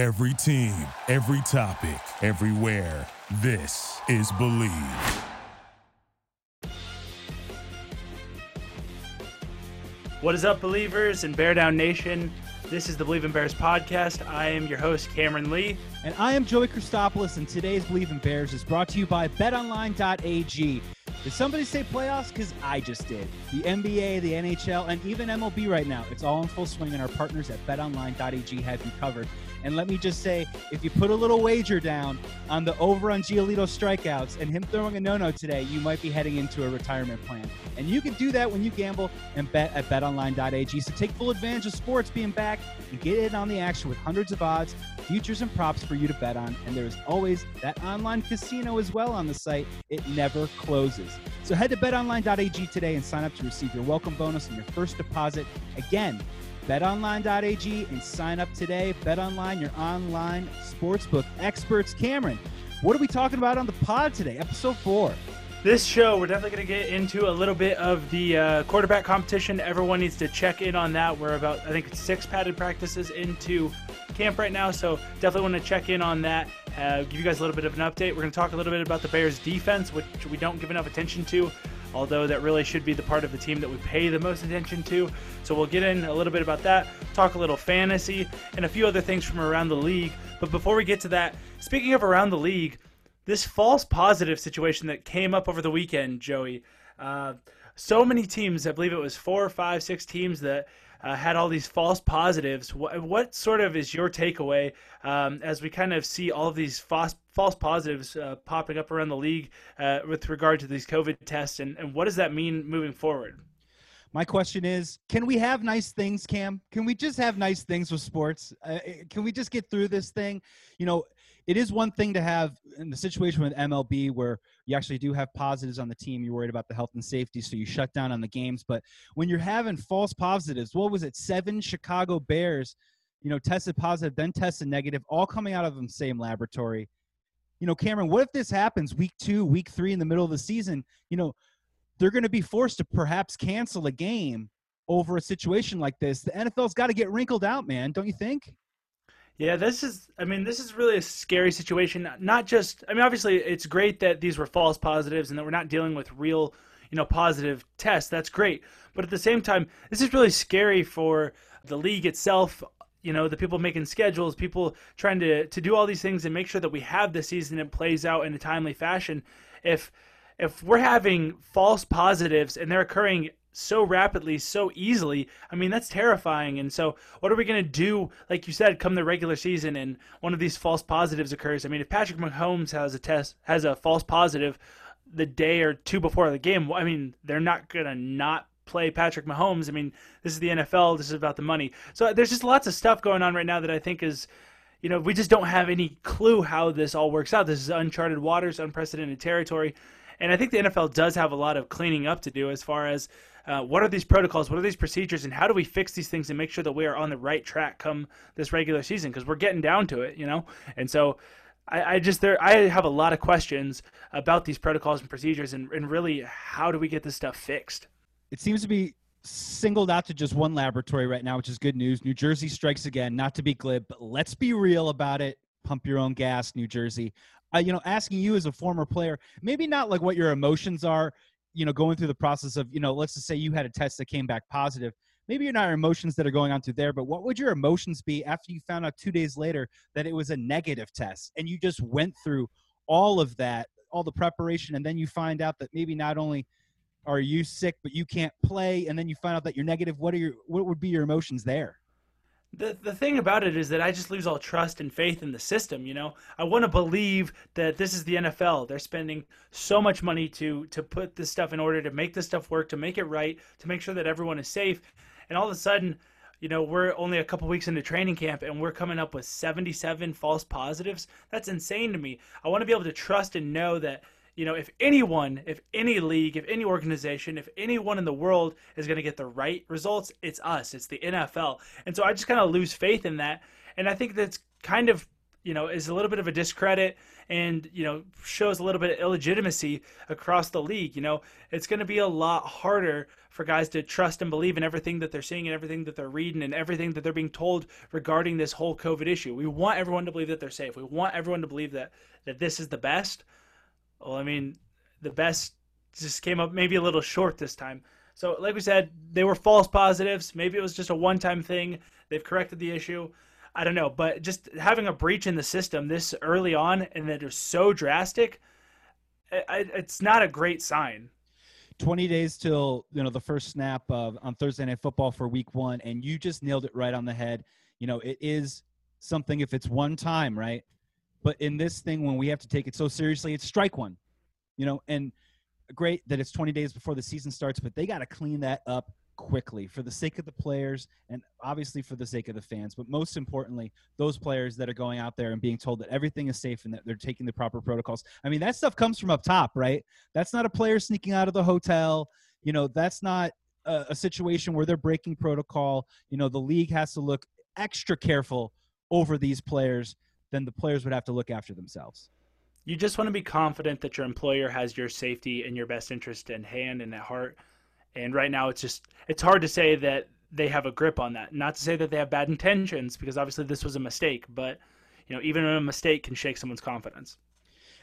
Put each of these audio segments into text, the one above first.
Every team, every topic, everywhere. This is Believe. What is up, believers and Bear Down Nation? This is the Believe in Bears podcast. I am your host, Cameron Lee. And I am Joey Christopoulos, and today's Believe in Bears is brought to you by betonline.ag. Did somebody say playoffs? Because I just did. The NBA, the NHL, and even MLB right now. It's all in full swing, and our partners at betonline.ag have you covered. And let me just say, if you put a little wager down on the over on Giolito strikeouts and him throwing a no-no today, you might be heading into a retirement plan. And you can do that when you gamble and bet at betonline.ag. So take full advantage of sports being back and get in on the action with hundreds of odds, futures, and props for you to bet on. And there is always that online casino as well on the site. It never closes. So head to betonline.ag today and sign up to receive your welcome bonus on your first deposit. Again, betonline.ag and sign up today. BetOnline, your online sportsbook experts. Cameron, what are we talking about on the pod today? Episode four. This show, we're definitely going to get into a little bit of the uh, quarterback competition. Everyone needs to check in on that. We're about, I think, six padded practices into camp right now, so definitely want to check in on that. Uh, give you guys a little bit of an update. We're going to talk a little bit about the Bears' defense, which we don't give enough attention to although that really should be the part of the team that we pay the most attention to. So we'll get in a little bit about that, talk a little fantasy, and a few other things from around the league. But before we get to that, speaking of around the league, this false positive situation that came up over the weekend, Joey. Uh, so many teams, I believe it was four, five, six teams that uh, had all these false positives. What, what, sort of is your takeaway um, as we kind of see all of these false, false positives uh, popping up around the league uh, with regard to these COVID tests, and, and what does that mean moving forward? My question is, can we have nice things, Cam? Can we just have nice things with sports? Uh, can we just get through this thing? You know, it is one thing to have in the situation with MLB where you actually do have positives on the team. You're worried about the health and safety, so you shut down on the games. But when you're having false positives, what was it? Seven Chicago Bears, you know, tested positive, then tested negative, all coming out of the same laboratory. You know, Cameron, what if this happens week two, week three in the middle of the season? You know, they're going to be forced to perhaps cancel a game over a situation like this. The NFL's got to get wrinkled out, man, don't you think? Yeah, this is, I mean, this is really a scary situation. Not just, I mean, obviously, it's great that these were false positives and that we're not dealing with real, you know, positive tests. That's great. But at the same time, this is really scary for the league itself. You know, the people making schedules, people trying to, to do all these things and make sure that we have the season and plays out in a timely fashion. If, if we're having false positives and they're occurring so rapidly, so easily. I mean, that's terrifying. And so, what are we going to do? Like you said, come the regular season, and one of these false positives occurs. I mean, if Patrick Mahomes has a test, has a false positive, the day or two before the game, I mean, they're not going to not play Patrick Mahomes. I mean, this is the NFL. This is about the money. So there's just lots of stuff going on right now that I think is. You know, we just don't have any clue how this all works out. This is uncharted waters, unprecedented territory. And I think the NFL does have a lot of cleaning up to do as far as uh, what are these protocols? What are these procedures? And how do we fix these things and make sure that we are on the right track come this regular season? Because we're getting down to it, you know? And so I, I, just there I have a lot of questions about these protocols and procedures and, and really how do we get this stuff fixed? It seems to be singled out to just one laboratory right now, which is good news. New Jersey strikes again, not to be glib, but let's be real about it. Pump your own gas, New Jersey. Uh, you know, asking you as a former player, maybe not like what your emotions are you know, going through the process of, you know, let's just say you had a test that came back positive. Maybe you're not emotions that are going on through there, but what would your emotions be after you found out two days later that it was a negative test and you just went through all of that, all the preparation, and then you find out that maybe not only are you sick, but you can't play, and then you find out that you're negative. What are your what would be your emotions there? the the thing about it is that I just lose all trust and faith in the system. You know, I want to believe that this is the NFL. They're spending so much money to to put this stuff in order to make this stuff work, to make it right, to make sure that everyone is safe. And all of a sudden, you know, we're only a couple weeks into training camp and we're coming up with 77 false positives. That's insane to me. I want to be able to trust and know that you know, if anyone, if any league, if any organization, if anyone in the world is going to get the right results, it's us. It's the NFL. And so I just kind of lose faith in that. And I think that's kind of you know, is a little bit of a discredit and, you know, shows a little bit of illegitimacy across the league. You know, it's going to be a lot harder for guys to trust and believe in everything that they're seeing and everything that they're reading and everything that they're being told regarding this whole COVID issue. We want everyone to believe that they're safe. We want everyone to believe that, that this is the best. Well, I mean, the best just came up maybe a little short this time. So, like we said, they were false positives. Maybe it was just a one time thing. They've corrected the issue. I don't know, but just having a breach in the system this early on and that is so drastic, it's not a great sign. 20 days till you know the first snap of on Thursday night football for week 1 and you just nailed it right on the head. You know, it is something if it's one time, right? But in this thing when we have to take it so seriously, it's strike one. You know, and great that it's 20 days before the season starts, but they got to clean that up quickly for the sake of the players and obviously for the sake of the fans, but most importantly, those players that are going out there and being told that everything is safe and that they're taking the proper protocols. I mean, that stuff comes from up top, right? That's not a player sneaking out of the hotel. You know, that's not a, a situation where they're breaking protocol. You know, the league has to look extra careful over these players than the players would have to look after themselves. You just want to be confident that your employer has your safety and your best interest in hand and at heart and right now, it's just it's hard to say that they have a grip on that. Not to say that they have bad intentions, because obviously this was a mistake. But you know, even a mistake can shake someone's confidence.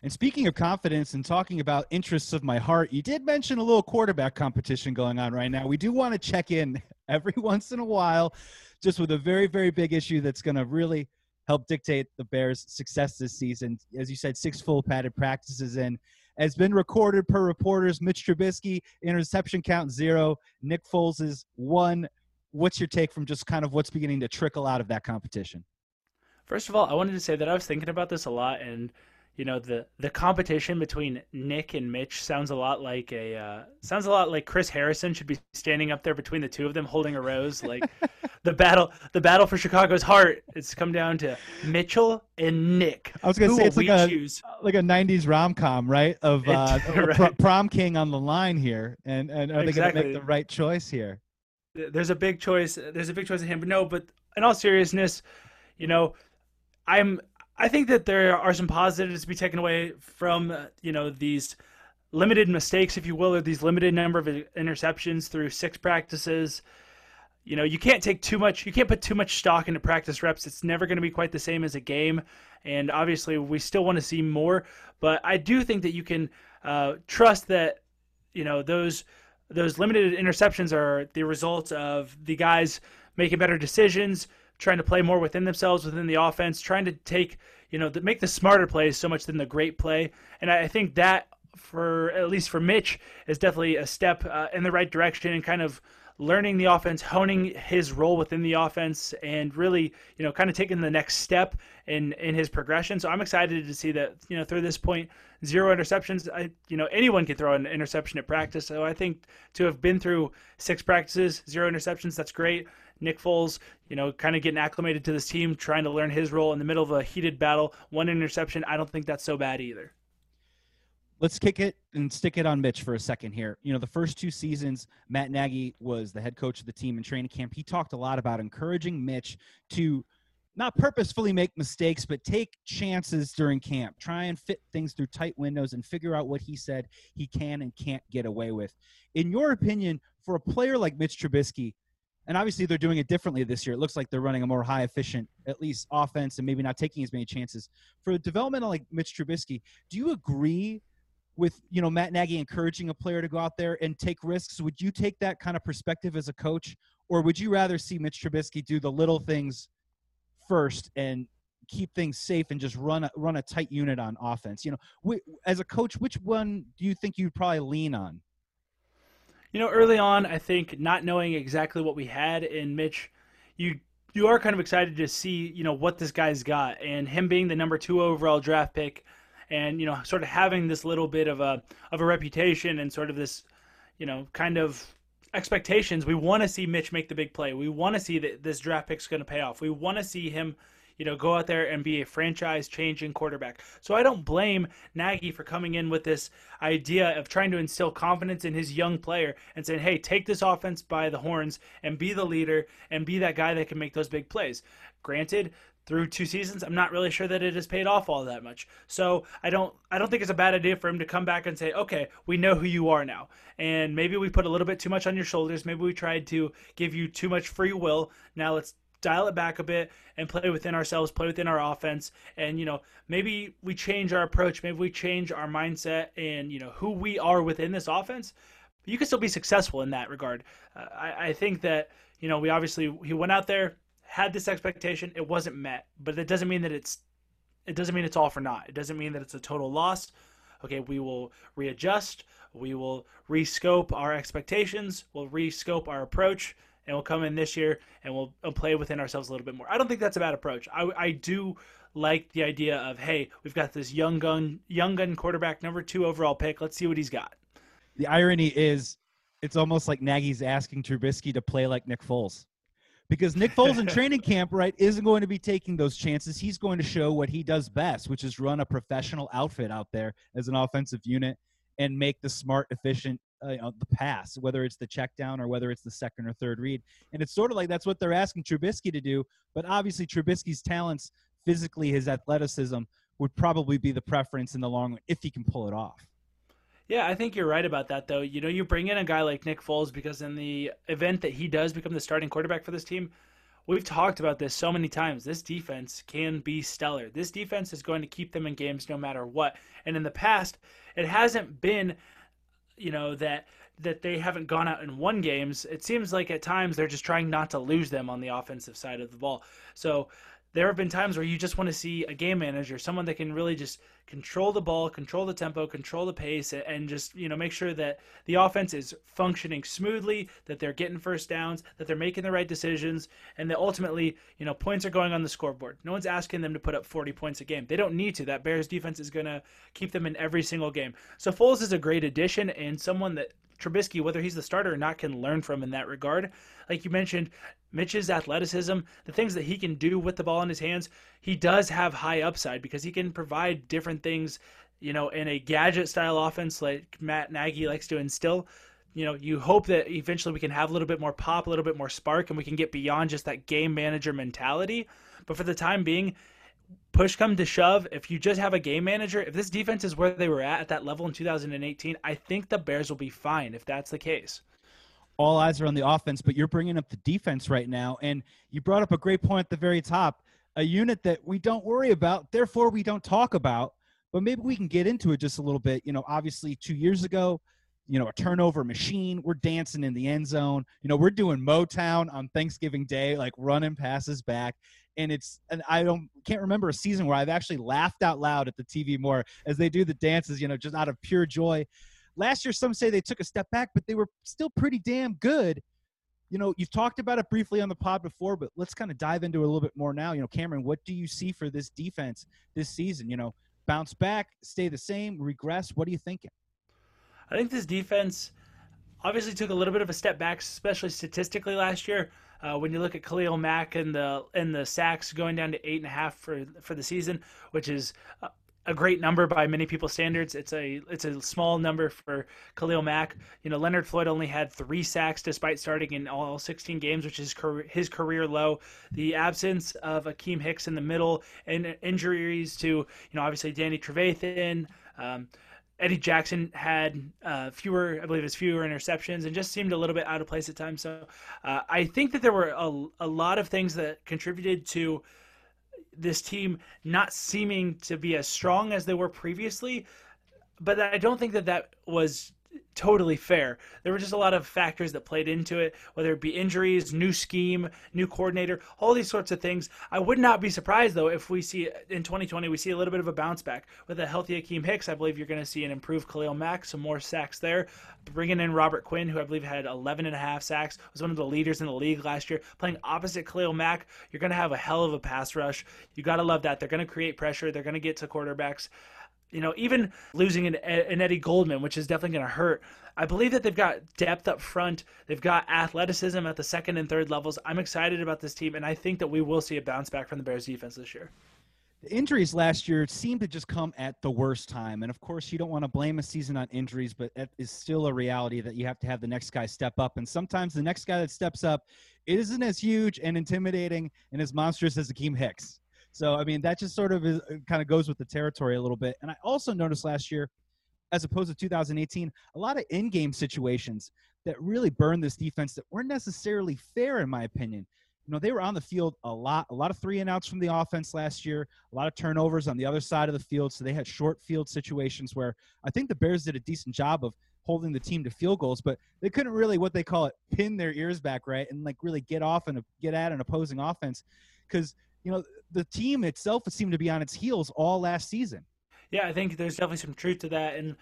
And speaking of confidence and talking about interests of my heart, you did mention a little quarterback competition going on right now. We do want to check in every once in a while, just with a very, very big issue that's going to really help dictate the Bears' success this season. As you said, six full padded practices in has been recorded per reporters. Mitch Trubisky interception count zero. Nick Foles is one. What's your take from just kind of what's beginning to trickle out of that competition? First of all, I wanted to say that I was thinking about this a lot, and you know the the competition between Nick and Mitch sounds a lot like a uh, sounds a lot like Chris Harrison should be standing up there between the two of them holding a rose like the battle the battle for Chicago's heart it's come down to Mitchell and Nick I was going to say it's like a choose? like a 90s rom-com right of uh, right. prom king on the line here and and are they exactly. going to make the right choice here there's a big choice there's a big choice in him but no but in all seriousness you know I'm I think that there are some positives to be taken away from you know these limited mistakes, if you will, or these limited number of interceptions through six practices. You know, you can't take too much. You can't put too much stock into practice reps. It's never going to be quite the same as a game, and obviously we still want to see more. But I do think that you can uh, trust that you know those those limited interceptions are the result of the guys making better decisions, trying to play more within themselves within the offense, trying to take you know to make the smarter plays so much than the great play. And I think that for at least for Mitch is definitely a step uh, in the right direction and kind of learning the offense, honing his role within the offense, and really, you know, kind of taking the next step in in his progression. So I'm excited to see that, you know, through this point, zero interceptions. I, you know, anyone can throw an interception at practice. So I think to have been through six practices, zero interceptions, that's great. Nick Foles, you know, kind of getting acclimated to this team, trying to learn his role in the middle of a heated battle. One interception, I don't think that's so bad either. Let's kick it and stick it on Mitch for a second here. You know, the first two seasons, Matt Nagy was the head coach of the team in training camp. He talked a lot about encouraging Mitch to not purposefully make mistakes, but take chances during camp. Try and fit things through tight windows and figure out what he said he can and can't get away with. In your opinion, for a player like Mitch Trubisky, and obviously they're doing it differently this year. It looks like they're running a more high efficient, at least offense, and maybe not taking as many chances. For a developmental like Mitch Trubisky, do you agree with you know Matt Nagy encouraging a player to go out there and take risks? Would you take that kind of perspective as a coach, or would you rather see Mitch Trubisky do the little things first and keep things safe and just run a, run a tight unit on offense? You know, as a coach, which one do you think you'd probably lean on? You know, early on, I think not knowing exactly what we had in Mitch, you you are kind of excited to see you know what this guy's got, and him being the number two overall draft pick, and you know sort of having this little bit of a of a reputation and sort of this you know kind of expectations. We want to see Mitch make the big play. We want to see that this draft pick's going to pay off. We want to see him you know, go out there and be a franchise changing quarterback. So I don't blame Nagy for coming in with this idea of trying to instill confidence in his young player and saying, hey, take this offense by the horns and be the leader and be that guy that can make those big plays. Granted, through two seasons, I'm not really sure that it has paid off all that much. So I don't I don't think it's a bad idea for him to come back and say, okay, we know who you are now, and maybe we put a little bit too much on your shoulders. Maybe we tried to give you too much free will. Now let's dial it back a bit and play within ourselves, play within our offense, and you know maybe we change our approach, maybe we change our mindset and you know who we are within this offense. You can still be successful in that regard. Uh, I, I think that you know we obviously he went out there had this expectation, it wasn't met, but it doesn't mean that it's it doesn't mean it's all for naught. It doesn't mean that it's a total loss. Okay, we will readjust, we will rescope our expectations, we'll rescope our approach, and we'll come in this year and we'll, we'll play within ourselves a little bit more. I don't think that's a bad approach. I, I do like the idea of hey, we've got this young gun, young gun quarterback, number two overall pick. Let's see what he's got. The irony is, it's almost like Nagy's asking Trubisky to play like Nick Foles because Nick Foles in training camp, right, isn't going to be taking those chances. He's going to show what he does best, which is run a professional outfit out there as an offensive unit and make the smart, efficient, uh, you know, the pass, whether it's the check down or whether it's the second or third read. And it's sort of like that's what they're asking Trubisky to do. But obviously, Trubisky's talents, physically, his athleticism would probably be the preference in the long run if he can pull it off. Yeah, I think you're right about that, though. You know, you bring in a guy like Nick Foles because in the event that he does become the starting quarterback for this team, we've talked about this so many times. This defense can be stellar. This defense is going to keep them in games no matter what. And in the past, it hasn't been, you know, that that they haven't gone out and won games. It seems like at times they're just trying not to lose them on the offensive side of the ball. So there have been times where you just want to see a game manager, someone that can really just control the ball, control the tempo, control the pace, and just you know make sure that the offense is functioning smoothly, that they're getting first downs, that they're making the right decisions, and that ultimately you know points are going on the scoreboard. No one's asking them to put up 40 points a game. They don't need to. That Bears defense is going to keep them in every single game. So Foles is a great addition and someone that Trubisky, whether he's the starter or not, can learn from in that regard. Like you mentioned, Mitch's athleticism, the things that he can do with the ball in his hands, he does have high upside because he can provide different things, you know, in a gadget style offense like Matt Nagy likes to instill. You know, you hope that eventually we can have a little bit more pop, a little bit more spark, and we can get beyond just that game manager mentality. But for the time being, push come to shove, if you just have a game manager, if this defense is where they were at at that level in 2018, I think the Bears will be fine if that's the case. All eyes are on the offense, but you're bringing up the defense right now. And you brought up a great point at the very top a unit that we don't worry about, therefore, we don't talk about. But maybe we can get into it just a little bit. You know, obviously, two years ago, you know, a turnover machine. We're dancing in the end zone. You know, we're doing Motown on Thanksgiving Day, like running passes back and it's and I don't can't remember a season where I've actually laughed out loud at the TV more as they do the dances, you know, just out of pure joy. Last year, some say they took a step back, but they were still pretty damn good. You know, you've talked about it briefly on the pod before, but let's kind of dive into it a little bit more now. You know, Cameron, what do you see for this defense this season? You know, bounce back, stay the same, regress? What are you thinking? I think this defense obviously took a little bit of a step back, especially statistically last year. Uh, when you look at Khalil Mack and the and the sacks going down to eight and a half for for the season, which is a great number by many people's standards. It's a it's a small number for Khalil Mack. You know, Leonard Floyd only had three sacks despite starting in all 16 games, which is his career low. The absence of Akiem Hicks in the middle and injuries to you know obviously Danny Trevathan. Um, Eddie Jackson had uh, fewer, I believe, it's fewer interceptions, and just seemed a little bit out of place at times. So uh, I think that there were a, a lot of things that contributed to this team not seeming to be as strong as they were previously. But I don't think that that was totally fair. There were just a lot of factors that played into it, whether it be injuries, new scheme, new coordinator, all these sorts of things. I would not be surprised though if we see in 2020 we see a little bit of a bounce back with a healthy Akiem Hicks. I believe you're going to see an improved Khalil Mack, some more sacks there. Bringing in Robert Quinn, who I believe had 11 and a half sacks, was one of the leaders in the league last year. Playing opposite Khalil Mack, you're going to have a hell of a pass rush. You got to love that. They're going to create pressure. They're going to get to quarterbacks you know, even losing an, an Eddie Goldman, which is definitely going to hurt. I believe that they've got depth up front. They've got athleticism at the second and third levels. I'm excited about this team, and I think that we will see a bounce back from the Bears defense this year. The injuries last year seemed to just come at the worst time. And of course, you don't want to blame a season on injuries, but it is still a reality that you have to have the next guy step up. And sometimes the next guy that steps up isn't as huge and intimidating and as monstrous as Akiem Hicks. So I mean, that just sort of is, uh, kind of goes with the territory a little bit. And I also noticed last year, as opposed to 2018, a lot of in-game situations that really burned this defense that weren't necessarily fair, in my opinion. You know, they were on the field a lot, a lot of three and outs from the offense last year, a lot of turnovers on the other side of the field. So they had short field situations where I think the Bears did a decent job of holding the team to field goals, but they couldn't really what they call it pin their ears back right and like really get off and uh, get at an opposing offense because you know the team itself seemed to be on its heels all last season. Yeah, I think there's definitely some truth to that, and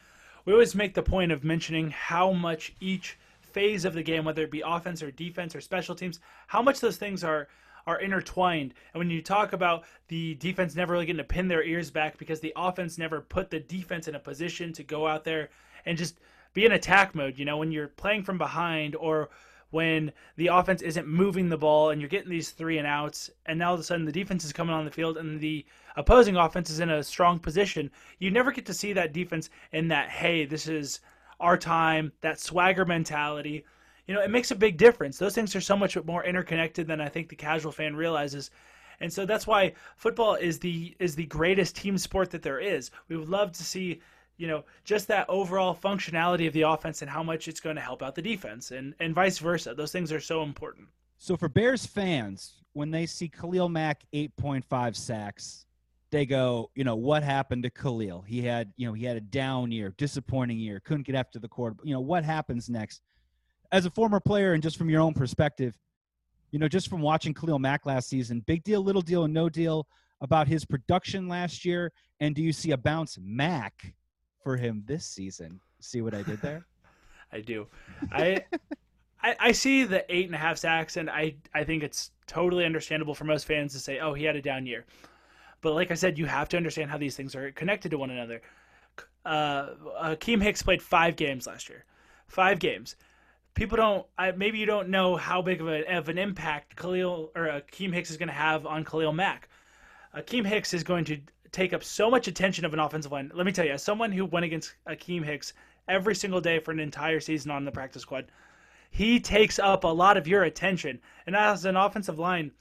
we always make the point of mentioning how much each phase of the game, whether it be offense or defense or special teams, how much those things are are intertwined. And when you talk about the defense never really getting to pin their ears back because the offense never put the defense in a position to go out there and just be in attack mode. You know, when you're playing from behind or when the offense isn't moving the ball and you're getting these three and outs, and now all of a sudden the defense is coming on the field and the opposing offense is in a strong position, you never get to see that defense in that, hey, this is our time, that swagger mentality. You know, it makes a big difference. Those things are so much more interconnected than I think the casual fan realizes. And so that's why football is the is the greatest team sport that there is. We would love to see you know, just that overall functionality of the offense and how much it's going to help out the defense and, and vice versa. Those things are so important. So for Bears fans, when they see Khalil Mack 8.5 sacks, they go, you know, what happened to Khalil? He had, you know, he had a down year, disappointing year, couldn't get after the court. You know, what happens next? As a former player and just from your own perspective, you know, just from watching Khalil Mack last season, big deal, little deal, and no deal about his production last year. And do you see a bounce Mack for him this season. See what I did there? I do. I, I, I see the eight and a half sacks, and I I think it's totally understandable for most fans to say, "Oh, he had a down year." But like I said, you have to understand how these things are connected to one another. Uh, Akiem Hicks played five games last year. Five games. People don't. I, maybe you don't know how big of, a, of an impact Khalil or Akiem Hicks is going to have on Khalil Mack. Akiem Hicks is going to take up so much attention of an offensive line. Let me tell you, as someone who went against Akiem Hicks every single day for an entire season on the practice squad, he takes up a lot of your attention. And as an offensive line,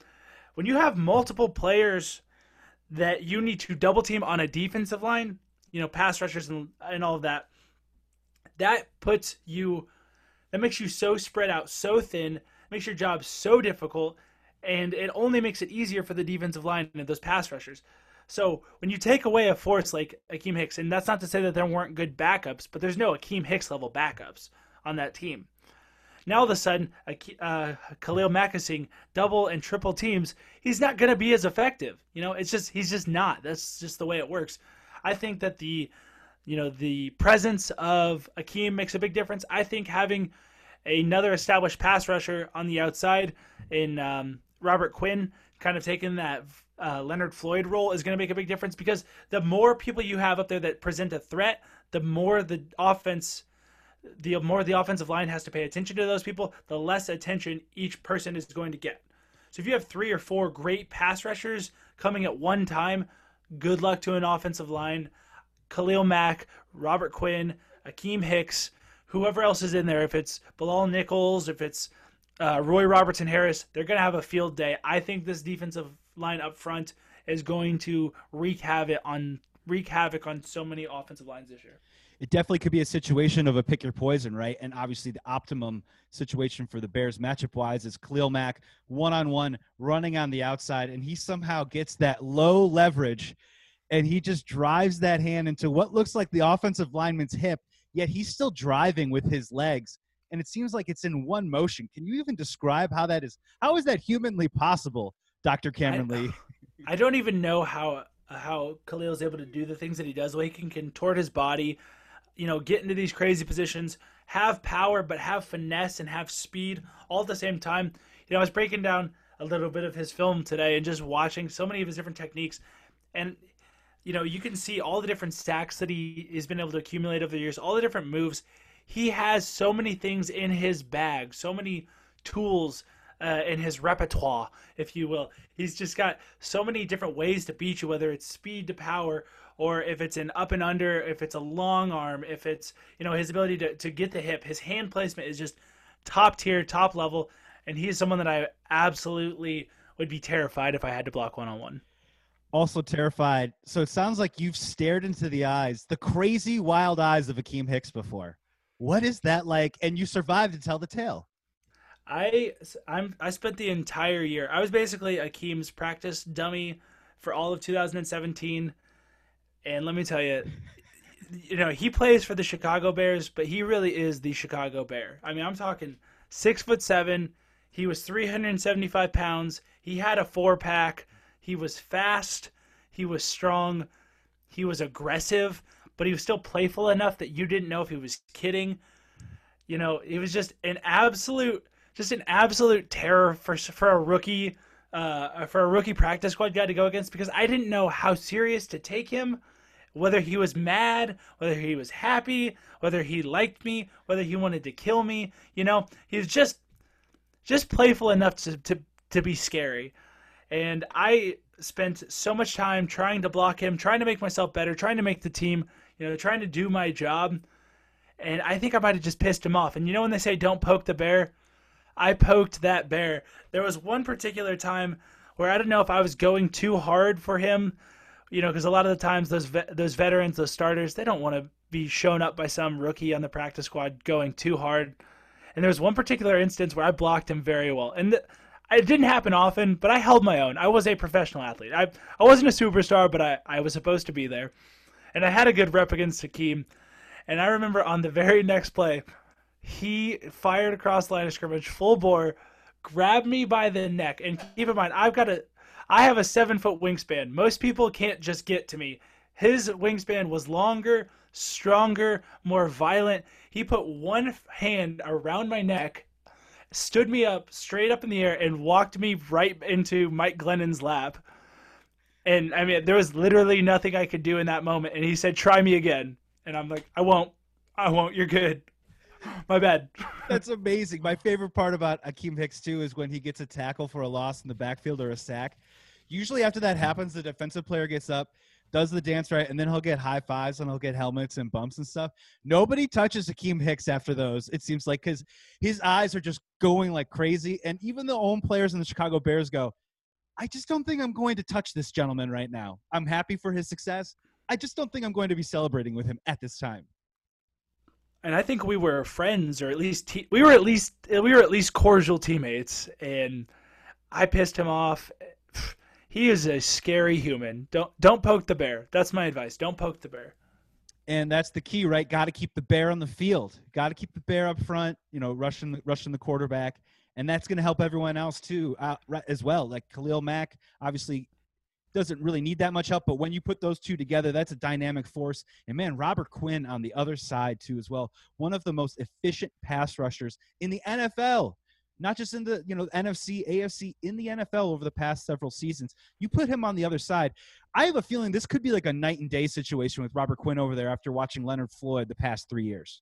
when you have multiple players that you need to double team on a defensive line, you know, pass rushers and, and all of that, that puts you, that makes you so spread out, so thin, makes your job so difficult, and it only makes it easier for the defensive line and those pass rushers. So when you take away a force like Akiem Hicks, and that's not to say that there weren't good backups, but there's no Akiem Hicks level backups on that team. Now all of a sudden, uh, Khalil Mack is seeing double and triple teams. He's not going to be as effective. You know, it's just he's just not. That's just the way it works. I think that the, you know, the presence of Akiem makes a big difference. I think having another established pass rusher on the outside in um, Robert Quinn, kind of taking that uh, Leonard Floyd role is going to make a big difference because the more people you have up there that present a threat, the more the offense, the more the offensive line has to pay attention to those people, the less attention each person is going to get. So if you have three or four great pass rushers coming at one time, good luck to an offensive line. Khalil Mack, Robert Quinn, Akiem Hicks, whoever else is in there, if it's Bilal Nichols, if it's uh, Roy Robertson Harris, they're going to have a field day. I think this defensive line up front is going to wreak havoc on wreak havoc on so many offensive lines this year. It definitely could be a situation of a pick your poison, right? And obviously, the optimum situation for the Bears matchup wise is Khalil Mack one on one running on the outside, and he somehow gets that low leverage and he just drives that hand into what looks like the offensive lineman's hip, yet he's still driving with his legs. And it seems like it's in one motion. Can you even describe how that is? How is that humanly possible Dr. Cameron I, Lee. I don't even know how how Khalil is able to do the things that he does. Way he can contort his body, you know, get into these crazy positions, have power, but have finesse and have speed all at the same time. You know, I was breaking down a little bit of his film today and just watching so many of his different techniques, and you know, you can see all the different stacks that he has been able to accumulate over the years, all the different moves. He has so many things in his bag, so many tools uh, in his repertoire, if you will. He's just got so many different ways to beat you, whether it's speed to power or if it's an up and under, if it's a long arm, if it's, you know, his ability to, to get the hip. His hand placement is just top tier, top level. And he is someone that I absolutely would be terrified if I had to block one on one. also terrified. So it sounds like you've stared into the eyes, the crazy, wild eyes of Akiem Hicks before. What is that like? And you survived to tell the tale. I I'm I spent the entire year. I was basically Akiem's practice dummy for all of 2017. And let me tell you, you know, he plays for the Chicago Bears, but he really is the Chicago Bear. I mean, I'm talking six foot seven. He was 375 pounds. He had a four pack. He was fast. He was strong. He was aggressive, but he was still playful enough that you didn't know if he was kidding. You know, he was just an absolute, just an absolute terror for for a rookie, uh, for a rookie practice squad guy to go against because I didn't know how serious to take him whether he was mad, whether he was happy, whether he liked me, whether he wanted to kill me. You know, he's just just playful enough to to, to be scary. And I spent so much time trying to block him, trying to make myself better, trying to make the team, you know, trying to do my job. And I think I might have just pissed him off. And you know when they say don't poke the bear? I poked that bear. There was one particular time where I don't know if I was going too hard for him you know, because a lot of the times those ve- those veterans, those starters, they don't want to be shown up by some rookie on the practice squad going too hard. And there was one particular instance where I blocked him very well, and th- it didn't happen often, but I held my own. I was a professional athlete. I I wasn't a superstar, but I I was supposed to be there, and I had a good rep against Akiem. And I remember on the very next play, he fired across the line of scrimmage, full bore, grabbed me by the neck, and keep in mind I've got a I have a seven foot wingspan. Most people can't just get to me. His wingspan was longer, stronger, more violent. He put one hand around my neck, stood me up straight up in the air, and walked me right into Mike Glennon's lap. And I mean, there was literally nothing I could do in that moment. And he said, "Try me again." And I'm like, "I won't. I won't. You're good." My bad. That's amazing. My favorite part about Akiem Hicks too is when he gets a tackle for a loss in the backfield or a sack. Usually after that happens, the defensive player gets up, does the dance right, and then he'll get high fives and he'll get helmets and bumps and stuff. Nobody touches Akiem Hicks after those. It seems like because his eyes are just going like crazy, and even the own players in the Chicago Bears go, "I just don't think I'm going to touch this gentleman right now. I'm happy for his success. I just don't think I'm going to be celebrating with him at this time." And I think we were friends, or at least te- we were at least we were at least cordial teammates. And I pissed him off. He is a scary human. Don't don't poke the bear. That's my advice. Don't poke the bear. And that's the key, right? Got to keep the bear on the field. Got to keep the bear up front. You know, rushing rushing the quarterback, and that's going to help everyone else too, uh, as well. Like Khalil Mack, obviously doesn't really need that much help. But when you put those two together, that's a dynamic force. And man, Robert Quinn on the other side too, as well. One of the most efficient pass rushers in the NFL not just in the you know NFC, AFC, in the NFL over the past several seasons. You put him on the other side. I have a feeling this could be like a night and day situation with Robert Quinn over there after watching Leonard Floyd the past three years.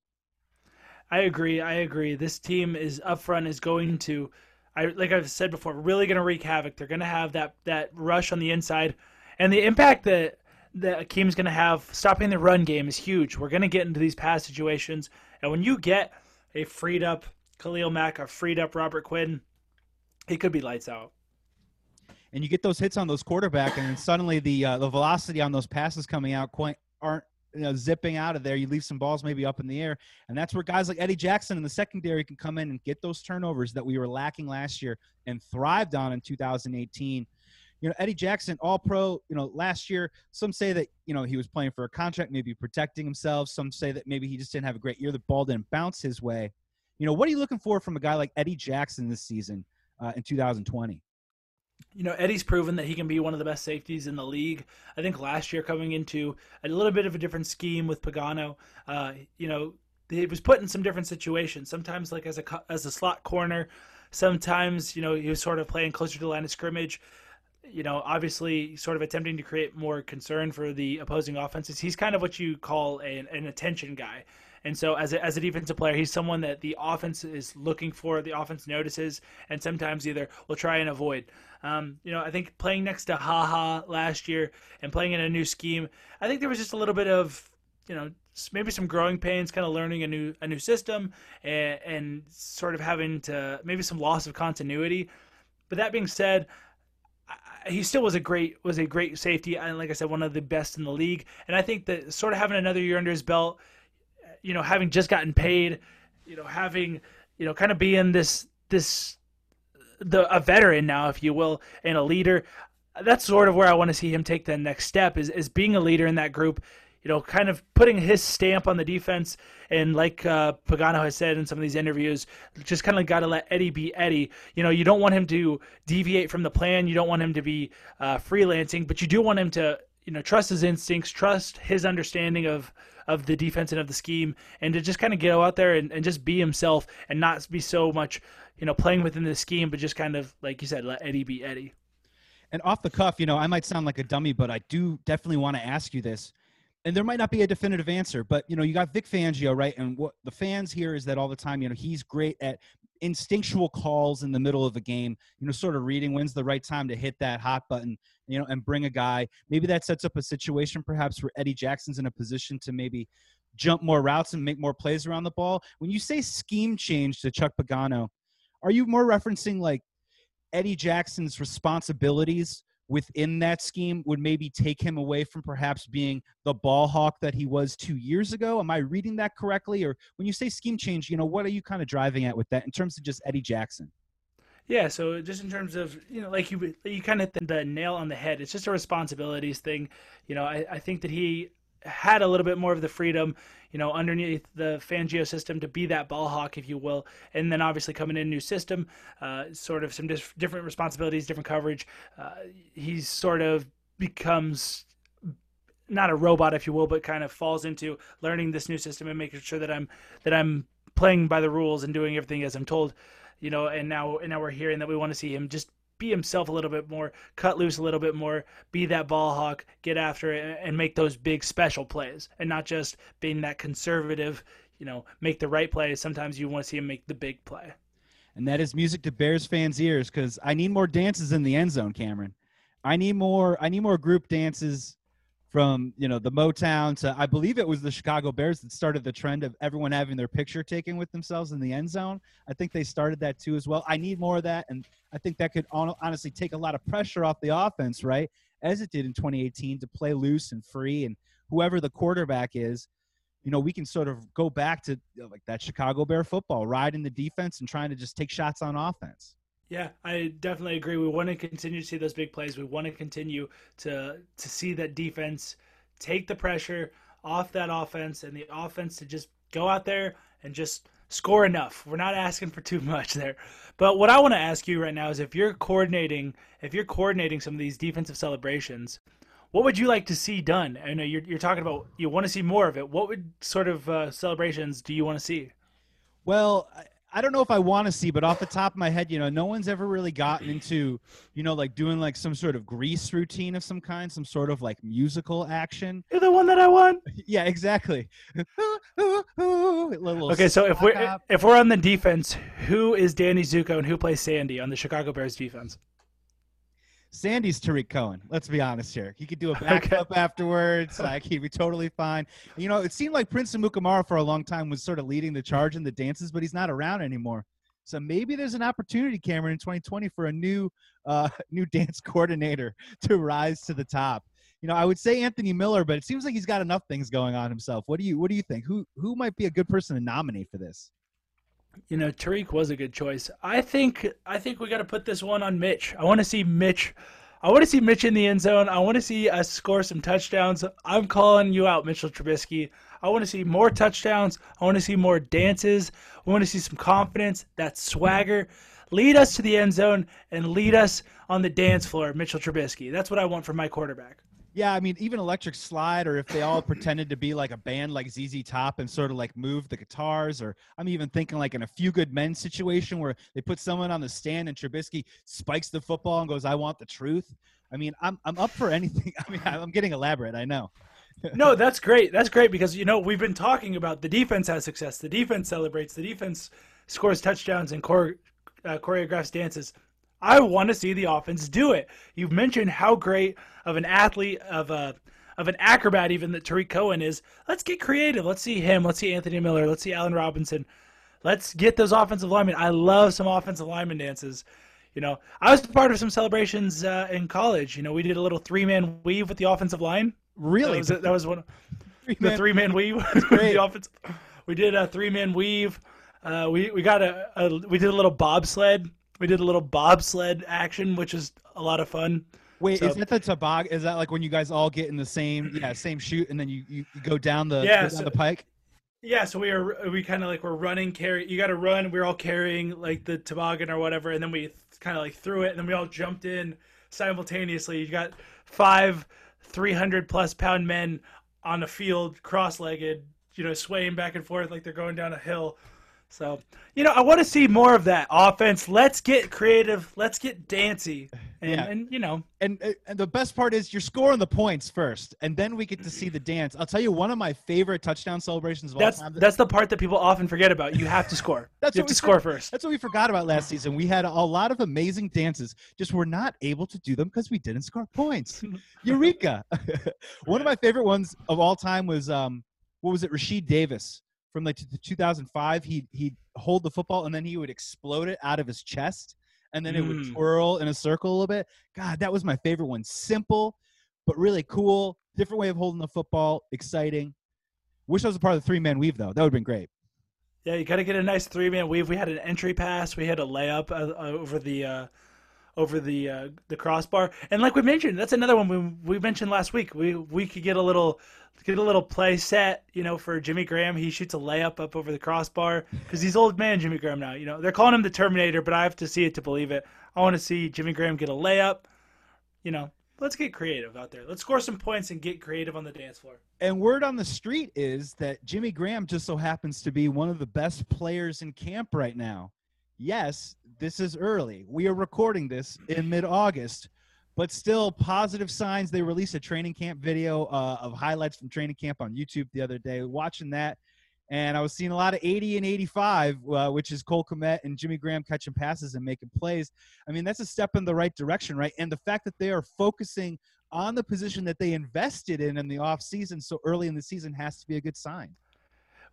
I agree. I agree. This team is up front is going to, I like I've said before, really going to wreak havoc. They're going to have that that rush on the inside, and the impact that that Akiem's going to have stopping the run game is huge. We're going to get into these pass situations, and when you get a freed up Khalil Mack, a freed up Robert Quinn, he could be lights out. And you get those hits on those quarterback, and then suddenly the uh, the velocity on those passes coming out quite aren't you know, zipping out of there. You leave some balls maybe up in the air, and that's where guys like Eddie Jackson in the secondary can come in and get those turnovers that we were lacking last year and thrived on in 2018. You know, Eddie Jackson, all pro, you know, last year, some say that, you know, he was playing for a contract, maybe protecting himself. Some say that maybe he just didn't have a great year. The ball didn't bounce his way. You know, what are you looking for from a guy like Eddie Jackson this season uh, in 2020? You know, Eddie's proven that he can be one of the best safeties in the league. I think last year coming into a little bit of a different scheme with Pagano, uh, you know, he was put in some different situations. Sometimes like as a as a slot corner, sometimes you know he was sort of playing closer to the line of scrimmage. You know, obviously, sort of attempting to create more concern for the opposing offenses. He's kind of what you call an attention guy. And so, as a, as a defensive player, he's someone that the offense is looking for, the offense notices, and sometimes either will try and avoid. Um, you know, I think playing next to Haha last year and playing in a new scheme, I think there was just a little bit of, you know, maybe some growing pains, kind of learning a new a new system, and, and sort of having to maybe some loss of continuity. But that being said, he still was a great was a great safety and like I said one of the best in the league and I think that sort of having another year under his belt you know having just gotten paid you know having you know kind of being this this the a veteran now if you will and a leader that's sort of where I want to see him take the next step is is being a leader in that group you know, kind of putting his stamp on the defense. And like uh, Pagano has said in some of these interviews, just kind of got to let Eddie be Eddie. You know, you don't want him to deviate from the plan. You don't want him to be uh, freelancing, but you do want him to, you know, trust his instincts, trust his understanding of of the defense and of the scheme, and to just kind of get out there and, and just be himself and not be so much, you know, playing within the scheme, but just kind of like you said, let Eddie be Eddie. And off the cuff, you know, I might sound like a dummy, but I do definitely want to ask you this and there might not be a definitive answer, but you know, you got Vic Fangio, right? And what the fans hear is that all the time, you know, he's great at instinctual calls in the middle of a game, you know, sort of reading when's the right time to hit that hot button, you know, and bring a guy. Maybe that sets up a situation perhaps where Eddie Jackson's in a position to maybe jump more routes and make more plays around the ball. When you say scheme change to Chuck Pagano, are you more referencing like Eddie Jackson's responsibilities within that scheme would maybe take him away from perhaps being the ball hawk that he was two years ago. Am I reading that correctly? Or when you say scheme change, you know, what are you kind of driving at with that in terms of just Eddie Jackson? Yeah, so just in terms of you know, like you you kind of the nail on the head. It's just a responsibilities thing. You know, I, I think that he had a little bit more of the freedom, you know, underneath the Fangio system to be that ball hawk, if you will. And then obviously coming in new system, uh, sort of some dis- different responsibilities, different coverage. Uh, he's sort of becomes not a robot, if you will, but kind of falls into learning this new system and making sure that I'm that I'm playing by the rules and doing everything as I'm told. You know, and now and now we're hearing that we want to see him just be himself a little bit more, cut loose a little bit more, be that ball hawk, get after it, and make those big special plays, and not just being that conservative. You know, make the right play. Sometimes you want to see him make the big play. And that is music to Bears fans' ears because I need more dances in the end zone, Cameron. I need more. I need more group dances from you know the Motown to I believe it was the Chicago Bears that started the trend of everyone having their picture taken with themselves in the end zone. I think they started that too as well. I need more of that, and I think that could honestly take a lot of pressure off the offense, right? As it did in 2018 to play loose and free, and whoever the quarterback is, you know, we can sort of go back to like that Chicago Bear football, riding the defense and trying to just take shots on offense. Yeah, I definitely agree. We want to continue to see those big plays. We want to continue to to see that defense take the pressure off that offense and the offense to just go out there and just score enough. We're not asking for too much there. But what I want to ask you right now is if you're coordinating if you're coordinating some of these defensive celebrations, what would you like to see done? I know you're, you're talking about you want to see more of it. What would sort of uh, celebrations do you want to see? Well, I don't know if I want to see, but off the top of my head, you know, no one's ever really gotten into, you know, like doing like some sort of grease routine of some kind, some sort of like musical action. You're the one that I want. yeah, exactly. okay, so if we're if we're on the defense, who is Danny Zuko and who plays Sandy on the Chicago Bears defense? Sandy's Tarik Cohen. Let's be honest here. He could do a backup okay. afterwards. Like he'd be totally fine. You know, it seemed like Prince Amukamara for a long time was sort of leading the charge in the dances, but he's not around anymore. So maybe there's an opportunity, Cameron, in 2020 for a new, uh, new dance coordinator to rise to the top. You know, I would say Anthony Miller, but it seems like he's got enough things going on himself. What do you What do you think? Who Who might be a good person to nominate for this? You know, Tarik was a good choice. I think I think we got to put this one on Mitch. I want to see Mitch. I want to see Mitch in the end zone. I want to see us score some touchdowns. I'm calling you out, Mitchell Trubisky. I want to see more touchdowns. I want to see more dances. I want to see some confidence, that swagger. Lead us to the end zone and lead us on the dance floor, Mitchell Trubisky. That's what I want from my quarterback. Yeah, I mean, even Electric Slide, or if they all pretended to be like a band like ZZ Top and sort of like move the guitars, or I'm even thinking like in a few good men situation where they put someone on the stand and Trubisky spikes the football and goes, "I want the truth." I mean, I'm I'm up for anything. I mean, I'm getting elaborate. I know. no, that's great. That's great because you know we've been talking about the defense has success. The defense celebrates. The defense scores touchdowns and chore- uh, choreographs dances. I want to see the offense do it. You've mentioned how great of an athlete, of a of an acrobat even that Tarik Cohen is. Let's get creative. Let's see him. Let's see Anthony Miller. Let's see Allen Robinson. Let's get those offensive linemen. I love some offensive lineman dances. You know, I was part of some celebrations uh, in college. You know, we did a little three man weave with the offensive line. Really? That was, that was one. Three-man- the three man weave. the offensive. We did a three man weave. Uh, we we got a, a we did a little bobsled. We did a little bobsled action, which is a lot of fun. Wait, So- is that the toboggan? Is that like when you guys all get in the same yeah same chute and then you, you, you go down the Yeah, down so- the pike? Yeah, so we are we kind of like we're running carry. You got to run. We are all carrying like the toboggan or whatever, and then we kind of like threw it, and then we all jumped in simultaneously. You got five three hundred plus pound men on a field, cross legged, you know, swaying back and forth like they're going down a hill. So you know, I want to see more of that offense. Let's get creative. Let's get dancy, and, Yeah. and you know, And, uh, and the best part is you're scoring the points first, and then we get to see the dance. I'll tell you one of my favorite touchdown celebrations of that's all time. that's the part that people often forget about. You have to score. That's you have to score first. That's what we forgot about last season. We had a lot of amazing dances, just we're not able to do them because we didn't score points. Eureka! One of my favorite ones of all time was um, what was it? Rashied Davis from like t- 2005. He he'd hold the football and then he would explode it out of his chest, and then it would Mm. twirl in a circle a little bit. God, that was my favorite one. Simple, but really cool. Different way of holding the football. Exciting. Wish I was a part of the three man weave though. That would have been great. Yeah, you got to get a nice three man weave. We had an entry pass. We had a layup uh, uh, over the uh, over the uh, the crossbar. And like we mentioned, that's another one we we mentioned last week. We we could get a little get a little play set, you know, for Jimmy Graham. He shoots a layup up over the crossbar because he's old man Jimmy Graham now. You know, they're calling him the Terminator, but I have to see it to believe it. I want to see Jimmy Graham get a layup. You know, let's get creative out there. Let's score some points and get creative on the dance floor. And word on the street is that Jimmy Graham just so happens to be one of the best players in camp right now. Yes, this is early. We are recording this in mid August, but still positive signs. They released a training camp video uh, of highlights from training camp on YouTube the other day. Watching that, and I was seeing a lot of 80 and 85, uh, which is Cole Kmet and Jimmy Graham catching passes and making plays. I mean, that's a step in the right direction, right? And the fact that they are focusing on the position that they invested in in the offseason so early in the season has to be a good sign.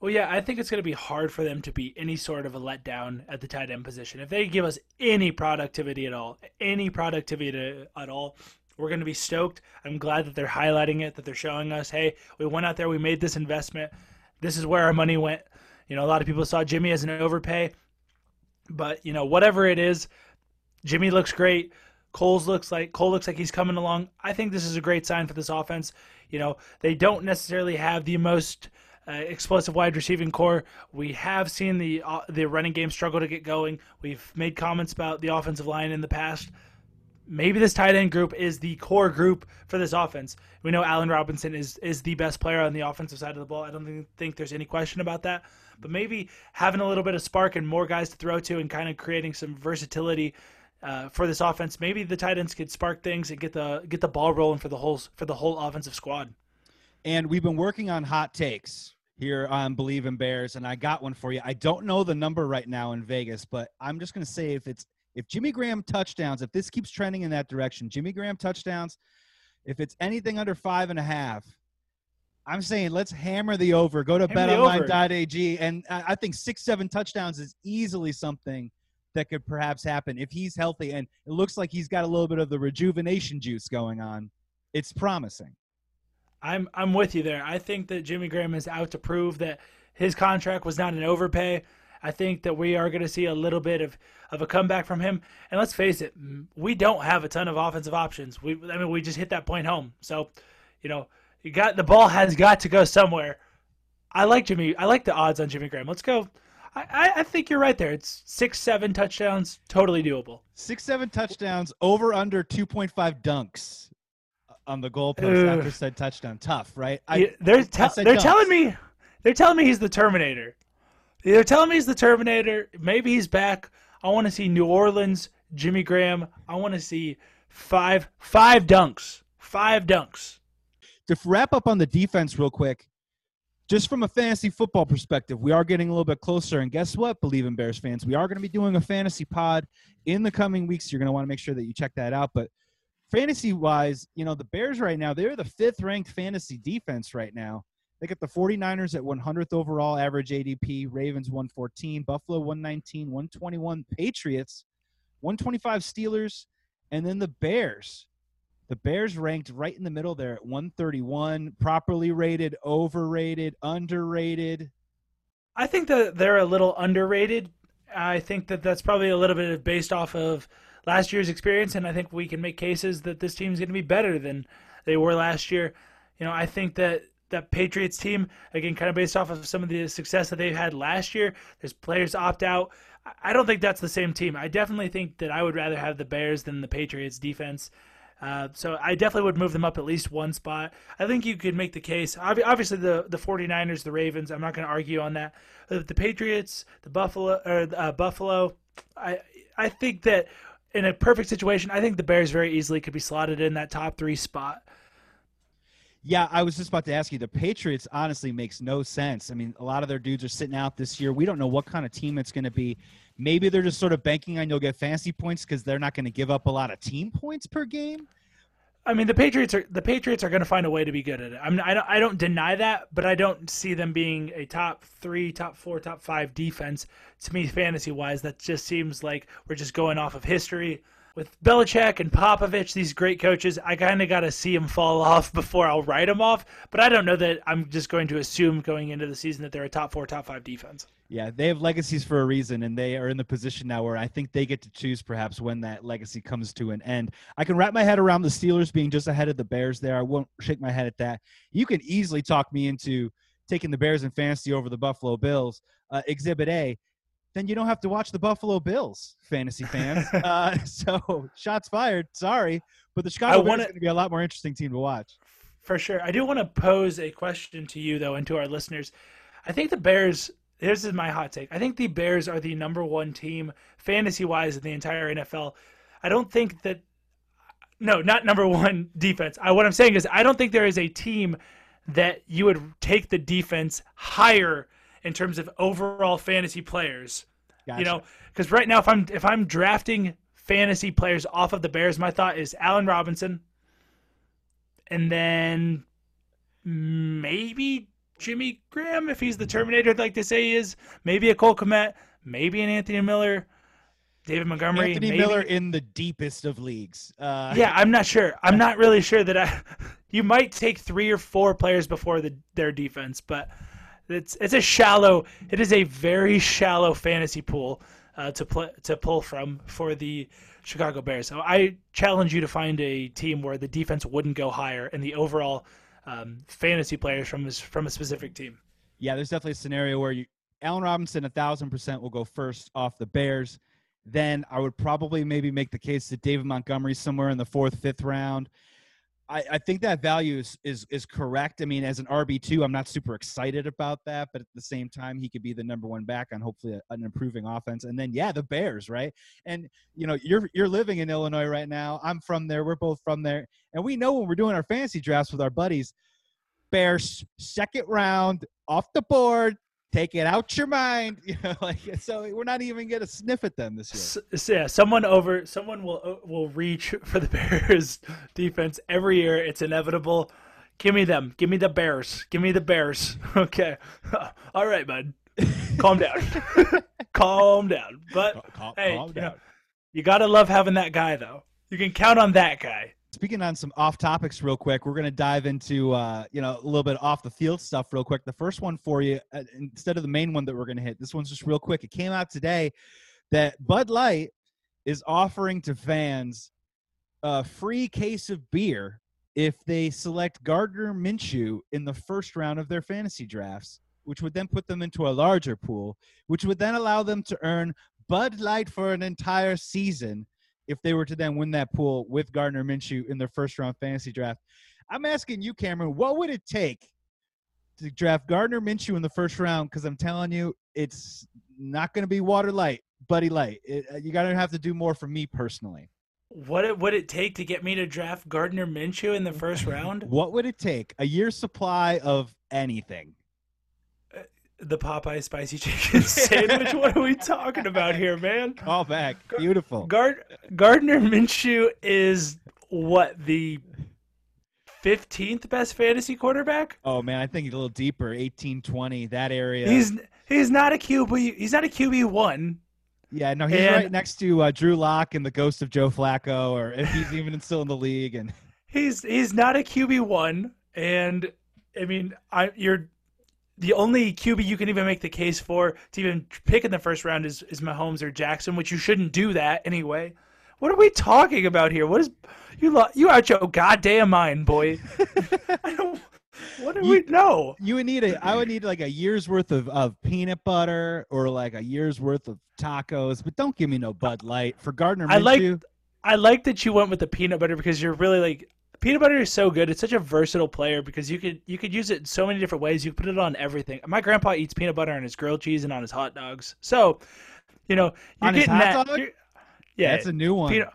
Well, yeah, I think it's going to be hard for them to be any sort of a letdown at the tight end position. If they give us any productivity at all, any productivity at all, we're going to be stoked. I'm glad that they're highlighting it, that they're showing us, hey, we went out there, we made this investment. This is where our money went. You know, a lot of people saw Jimmy as an overpay, but you know, whatever it is, Jimmy looks great. Cole's looks like Cole looks like he's coming along. I think this is a great sign for this offense. You know, they don't necessarily have the most uh, explosive wide receiving corps. We have seen the uh, the running game struggle to get going. We've made comments about the offensive line in the past. Maybe this tight end group is the core group for this offense. We know Allen Robinson is is the best player on the offensive side of the ball. I don't think, there's any question about that. But maybe having a little bit of spark and more guys to throw to and kind of creating some versatility uh, for this offense, maybe the tight ends could spark things and get the get the ball rolling for the whole for the whole offensive squad. And we've been working on hot takes here on Bleav in Bears, and I got one for you. I don't know the number right now in Vegas, but I'm just going to say if it's if Jimmy Graham touchdowns, if this keeps trending in that direction, Jimmy Graham touchdowns, if it's anything under five and a half, I'm saying let's hammer the over. Go to Hammer the over. betonline.ag, and I think six, seven touchdowns is easily something that could perhaps happen if he's healthy. And it looks like he's got a little bit of the rejuvenation juice going on. It's promising. I'm I'm with you there. I think that Jimmy Graham is out to prove that his contract was not an overpay. I think that we are going to see a little bit of, of a comeback from him. And let's face it, we don't have a ton of offensive options. We I mean we just hit that point home. So, you know, you got the ball has got to go somewhere. I like Jimmy. I like the odds on Jimmy Graham. Let's go. I, I, think you're right there. It's six, seven touchdowns, totally doable. Six, seven touchdowns, over under 2.5 dunks on the goalpost Ugh. after said touchdown. Tough, right? I, Yeah, they're I they're dunks. telling me they're telling me he's the Terminator. They're telling me he's the Terminator. Maybe he's back. I want to see New Orleans, Jimmy Graham. I want to see five five dunks. Five dunks. to wrap up on the defense real quick, just from a fantasy football perspective, we are getting a little bit closer. And guess what, Bleav in Bears fans? We are going to be doing a fantasy pod in the coming weeks. You're going to want to make sure that you check that out. But fantasy wise, you know, the Bears right now, they're the fifth ranked fantasy defense right now. They got the 49ers at 100th overall average ADP, Ravens 114, Buffalo 119, 121, Patriots 125 Steelers, and then the Bears. The Bears ranked right in the middle there at 131, properly rated, overrated, underrated. I think that they're a little underrated. I think that that's probably a little bit based off of last year's experience, and I think we can make cases that this team's going to be better than they were last year. You know, I think that that Patriots team, again, kind of based off of some of the success that they've had last year, there's players opt out. I don't think that's the same team. I definitely think that I would rather have the Bears than the Patriots defense. Uh, so I definitely would move them up at least one spot. I think you could make the case. Obviously, the the 49ers, the Ravens. I'm not going to argue on that. The Patriots, the Buffalo, or uh, Buffalo. I I think that in a perfect situation, I think the Bears very easily could be slotted in that top three spot. Yeah, I was just about to ask you. The Patriots honestly makes no sense. I mean, a lot of their dudes are sitting out this year. We don't know what kind of team it's going to be. Maybe they're just sort of banking on you'll get fantasy points because they're not going to give up a lot of team points per game. I mean, the Patriots are the Patriots are going to find a way to be good at it. I'm, I don't I don't deny that, but I don't see them being a top three, top four, top five defense. To me, fantasy wise, that just seems like we're just going off of history with Belichick and Popovich, these great coaches, I kind of got to see them fall off before I'll write them off. But I don't know that I'm just going to assume going into the season that they're a top four, top five defense. Yeah, they have legacies for a reason, and they are in the position now where I think they get to choose perhaps when that legacy comes to an end. I can wrap my head around the Steelers being just ahead of the Bears there. I won't shake my head at that. You can easily talk me into taking the Bears in fantasy over the Buffalo Bills. Uh, exhibit A then you don't have to watch the Buffalo Bills, fantasy fans. uh, so shots fired. Sorry, but the Chicago Bears is going to be a lot more interesting team to watch. For sure, I do want to pose a question to you though, and to our listeners. I think the Bears. This is my hot take. I think the Bears are the number one team fantasy wise in the entire NFL. I don't think that. No, not number one defense. I, what I'm saying is, I don't think there is a team that you would take the defense higher in terms of overall fantasy players. Gotcha. You know, because right now, if I'm if I'm drafting fantasy players off of the Bears, my thought is Allen Robinson, and then maybe Jimmy Graham if he's the Terminator, I'd like to say he is. Maybe a Cole Kmet, maybe an Anthony Miller. David Montgomery, Anthony maybe. Miller in the deepest of leagues. Uh, yeah, I'm not sure. I'm not really sure that I. You might take three or four players before the, their defense, but it's it's a shallow. It is a very shallow fantasy pool uh, to play to pull from for the Chicago Bears. So I challenge you to find a team where the defense wouldn't go higher and the overall um, fantasy players from this, from a specific team. Yeah, there's definitely a scenario where you Allen Robinson a thousand percent will go first off the Bears. Then I would probably maybe make the case that David Montgomery somewhere in the fourth, fifth round. I, I think that value is, is is correct. I mean, as an RB two, I'm not super excited about that, but at the same time, he could be the number one back on hopefully a, an improving offense. And then yeah, the Bears, right? And you know, you're you're living in Illinois right now. I'm from there. We're both from there, and we know when we're doing our fantasy drafts with our buddies, Bears second round off the board take it out your mind you know like so we're not even gonna sniff at them this year. So, yeah someone over someone will uh, will reach for the bears defense every year. It's inevitable. Give me them. Give me the bears. Give me the bears. Okay. All right bud. Calm down. Calm down. But calm, hey calm down. You, know, you gotta love having that guy though. You can count on that guy Speaking on some off topics, real quick, we're going to dive into uh, you know a little bit off the field stuff, real quick. The first one for you, uh, instead of the main one that we're going to hit, this one's just real quick. It came out today that Bud Light is offering to fans a free case of beer if they select Gardner Minshew in the first round of their fantasy drafts, which would then put them into a larger pool, which would then allow them to earn Bud Light for an entire season if they were to then win that pool with Gardner Minshew in their first round fantasy draft. I'm asking you, Cameron, what would it take to draft Gardner Minshew in the first round? Because I'm telling you, it's not going to be water light, buddy light. It, uh, you got to have to do more for me personally. What would it take to get me to draft Gardner Minshew in the first round? What would it take? A year's supply of anything the Popeye spicy chicken sandwich. what are we talking about here, man? Call back. Beautiful. Gard- Gardner Minshew is what the 15th best fantasy quarterback? Oh man, I think he's a little deeper, 18 20, that area. He's he's not a QB, he's not a QB1. Yeah, no, he's And- right next to uh, Drew Lock and the ghost of Joe Flacco, or if he's even still in the league. And He's he's not a QB one, and I mean, I you're the only QB you can even make the case for to even pick in the first round is is Mahomes or Jackson, which you shouldn't do that anyway. What are we talking about here? What is you lo- you out your goddamn mind, boy? I don't. What do You- we know? you would need a, I would need like a year's worth of, of peanut butter or like a year's worth of tacos, but don't give me no Bud Light for Gardner Minshew. I like- I like that you went with the peanut butter because you're really like peanut butter is so good. It's such a versatile player because you could you could use it in so many different ways. You could put it on everything. My grandpa eats peanut butter on his grilled cheese and on his hot dogs. So, you know, you're On his getting hot that. Yeah, that's a new one. peanut,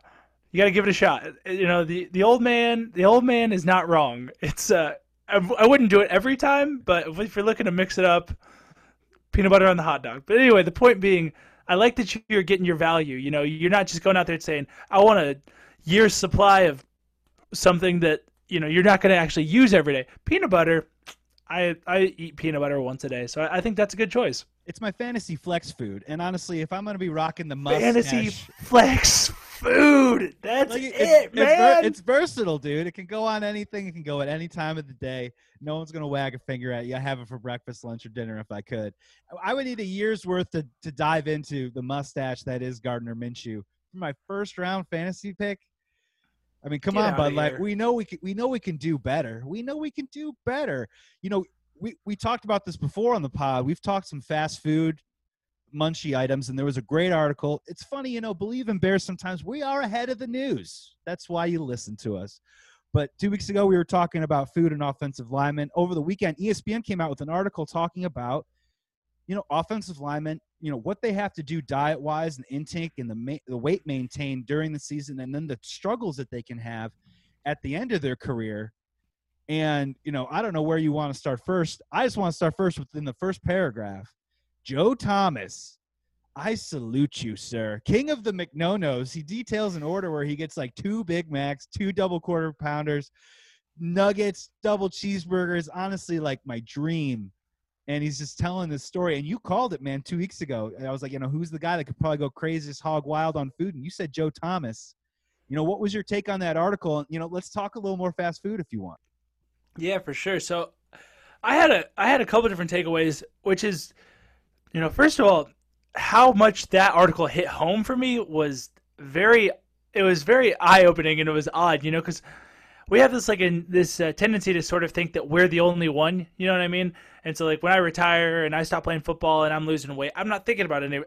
you got to give it a shot. You know, the the old man, the old man is not wrong. It's uh, I, I wouldn't do it every time, but if, if you're looking to mix it up, peanut butter on the hot dog. But anyway, the point being, I like that you're getting your value. You know, you're not just going out there and saying, I want a year's supply of something that you know you're not going to actually use every day. Peanut butter, I I eat peanut butter once a day, so I, I think that's a good choice. It's my fantasy flex food, and honestly, if I'm gonna be rocking the mustache, Fantasy flex food. That's like, it, it's, it's, ver- man. it's versatile, dude. It can go on anything. It can go at any time of the day. No one's gonna wag a finger at you. I have it for breakfast, lunch, or dinner if I could. I would need a year's worth to to dive into the mustache that is Gardner Minshew for my first round fantasy pick. I mean, come Get on, Bud Light. We know we can. We know we can do better. We know we can do better. You know, we we talked about this before on the pod. We've talked some fast food munchy items, and there was a great article. It's funny, you know, bleav in bears. Sometimes we are ahead of the news. That's why you listen to us. But two weeks ago, we were talking about food and offensive linemen. Over the weekend, ESPN came out with an article talking about, you know, offensive linemen, you know, what they have to do diet wise and intake and the ma- the weight maintained during the season, and then the struggles that they can have at the end of their career. And you know, I don't know where you want to start first. I just want to start first within the first paragraph. Joe Thomas, I salute you, sir. King of the McNonos. He details an order where he gets like two Big Macs, two double quarter pounders, nuggets, double cheeseburgers. Honestly, like my dream. And he's just telling this story. And you called it, man, two weeks ago. And I was like, you know, who's the guy that could probably go craziest hog wild on food? And you said Joe Thomas. You know, what was your take on that article? You know, let's talk a little more fast food if you want. Yeah, for sure. So I had a I had a couple different takeaways, which is, you know, first of all, how much that article hit home for me was very it was very eye opening and it was odd, you know, because we have this like in this uh, tendency to sort of think that we're the only one, you know what I mean? And so like when I retire and I stop playing football and I'm losing weight, I'm not thinking about any,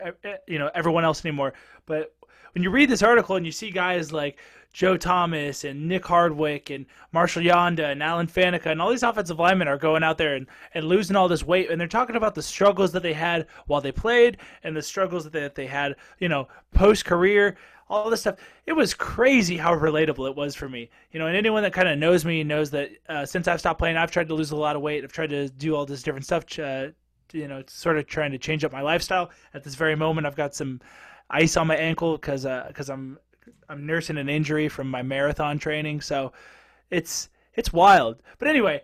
you know everyone else anymore. But when you read this article and you see guys like Joe Thomas and Nick Hardwick and Marshal Yanda and Alan Faneca and all these offensive linemen are going out there and, and losing all this weight and they're talking about the struggles that they had while they played and the struggles that they, that they had, you know, post career, all this stuff. It was crazy how relatable it was for me. You know, and anyone that kind of knows me knows that uh, since I've stopped playing, I've tried to lose a lot of weight. I've tried to do all this different stuff, uh, you know, sort of trying to change up my lifestyle. At this very moment, I've got some ice on my ankle because because I'm I'm nursing an injury from my marathon training, so it's it's wild. But anyway,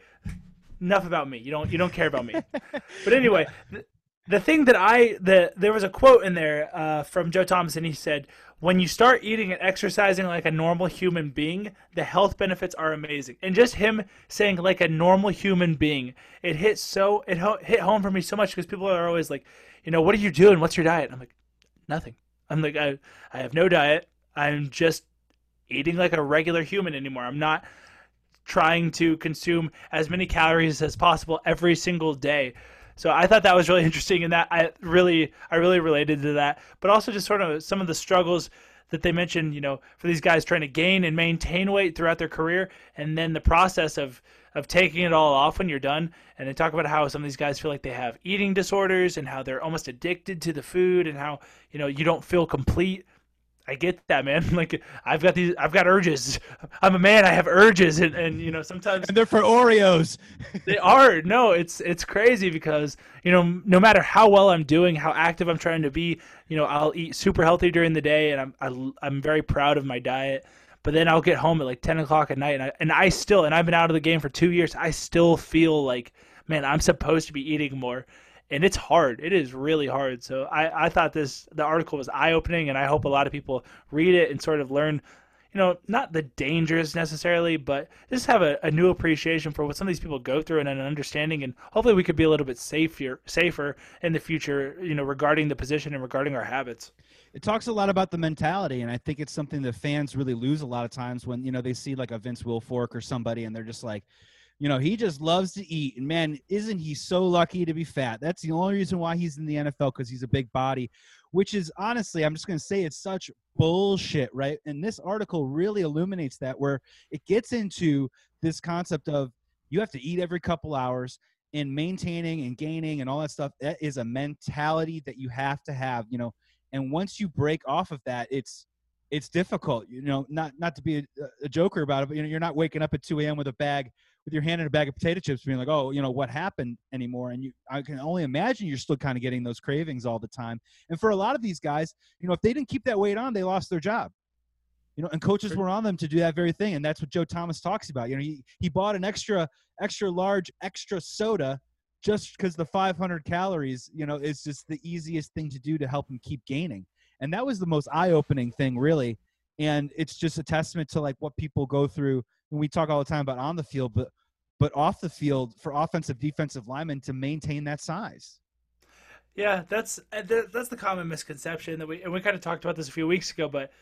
enough about me. You don't you don't care about me. but anyway, the, the thing that I the there was a quote in there uh, from Joe Thomas, and he said, "When you start eating and exercising like a normal human being, the health benefits are amazing." And just him saying like a normal human being, it hit so it ho- hit home for me so much because people are always like, you know, what are you doing? What's your diet? I'm like, nothing. I'm like, I I have no diet. I'm just eating like a regular human anymore. I'm not trying to consume as many calories as possible every single day. So I thought that was really interesting, and that I really, I really related to that. But also just sort of some of the struggles that they mentioned, you know, for these guys trying to gain and maintain weight throughout their career, and then the process of of taking it all off when you're done. And they talk about how some of these guys feel like they have eating disorders and how they're almost addicted to the food, and how you know you don't feel complete. I get that, man. Like I've got these, I've got urges. I'm a man. I have urges, and, and you know sometimes And they're for Oreos. they are no it's it's crazy because you know no matter how well i'm doing how active i'm trying to be you know i'll eat super healthy during the day and i'm I, i'm very proud of my diet but then i'll get home at like 10 o'clock at night and I, and I still and i've been out of the game for two years i still feel like man i'm supposed to be eating more and it's hard. It is really hard. So I, I thought this the article was eye opening, and I hope a lot of people read it and sort of learn, you know, not the dangers necessarily, but just have a, a new appreciation for what some of these people go through and an understanding, and hopefully we could be a little bit safer safer in the future, you know, regarding the position and regarding our habits. It talks a lot about the mentality, and I think it's something that fans really lose a lot of times when you know they see like a Vince Wilfork or somebody, and they're just like you know, he just loves to eat. And man, isn't he so lucky to be fat? That's the only reason why he's in the NFL because he's a big body, which is honestly, I'm just going to say it's such bullshit, right? And this article really illuminates that where it gets into this concept of you have to eat every couple hours and maintaining and gaining and all that stuff. That is a mentality that you have to have, you know. And once you break off of that, it's it's difficult, you know. Not not to be a, a joker about it, but you know, you're not waking up at 2 a.m. with a bag with your hand in a bag of potato chips being like oh you know what happened anymore? And you i can only imagine you're still kind of getting those cravings all the time. And for a lot of these guys you know if they didn't keep that weight on they lost their job. You know and coaches were on them to do that very thing and that's what joe thomas talks about. You know he, he bought an extra extra large extra soda just because the 500 calories you know is just the easiest thing to do to help him keep gaining. And that was the most eye-opening thing really and it's just a testament to like what people go through and we talk all the time about on the field, but but off the field for offensive defensive linemen to maintain that size. Yeah, that's uh, that's the common misconception that we and we kind of talked about this a few weeks ago, but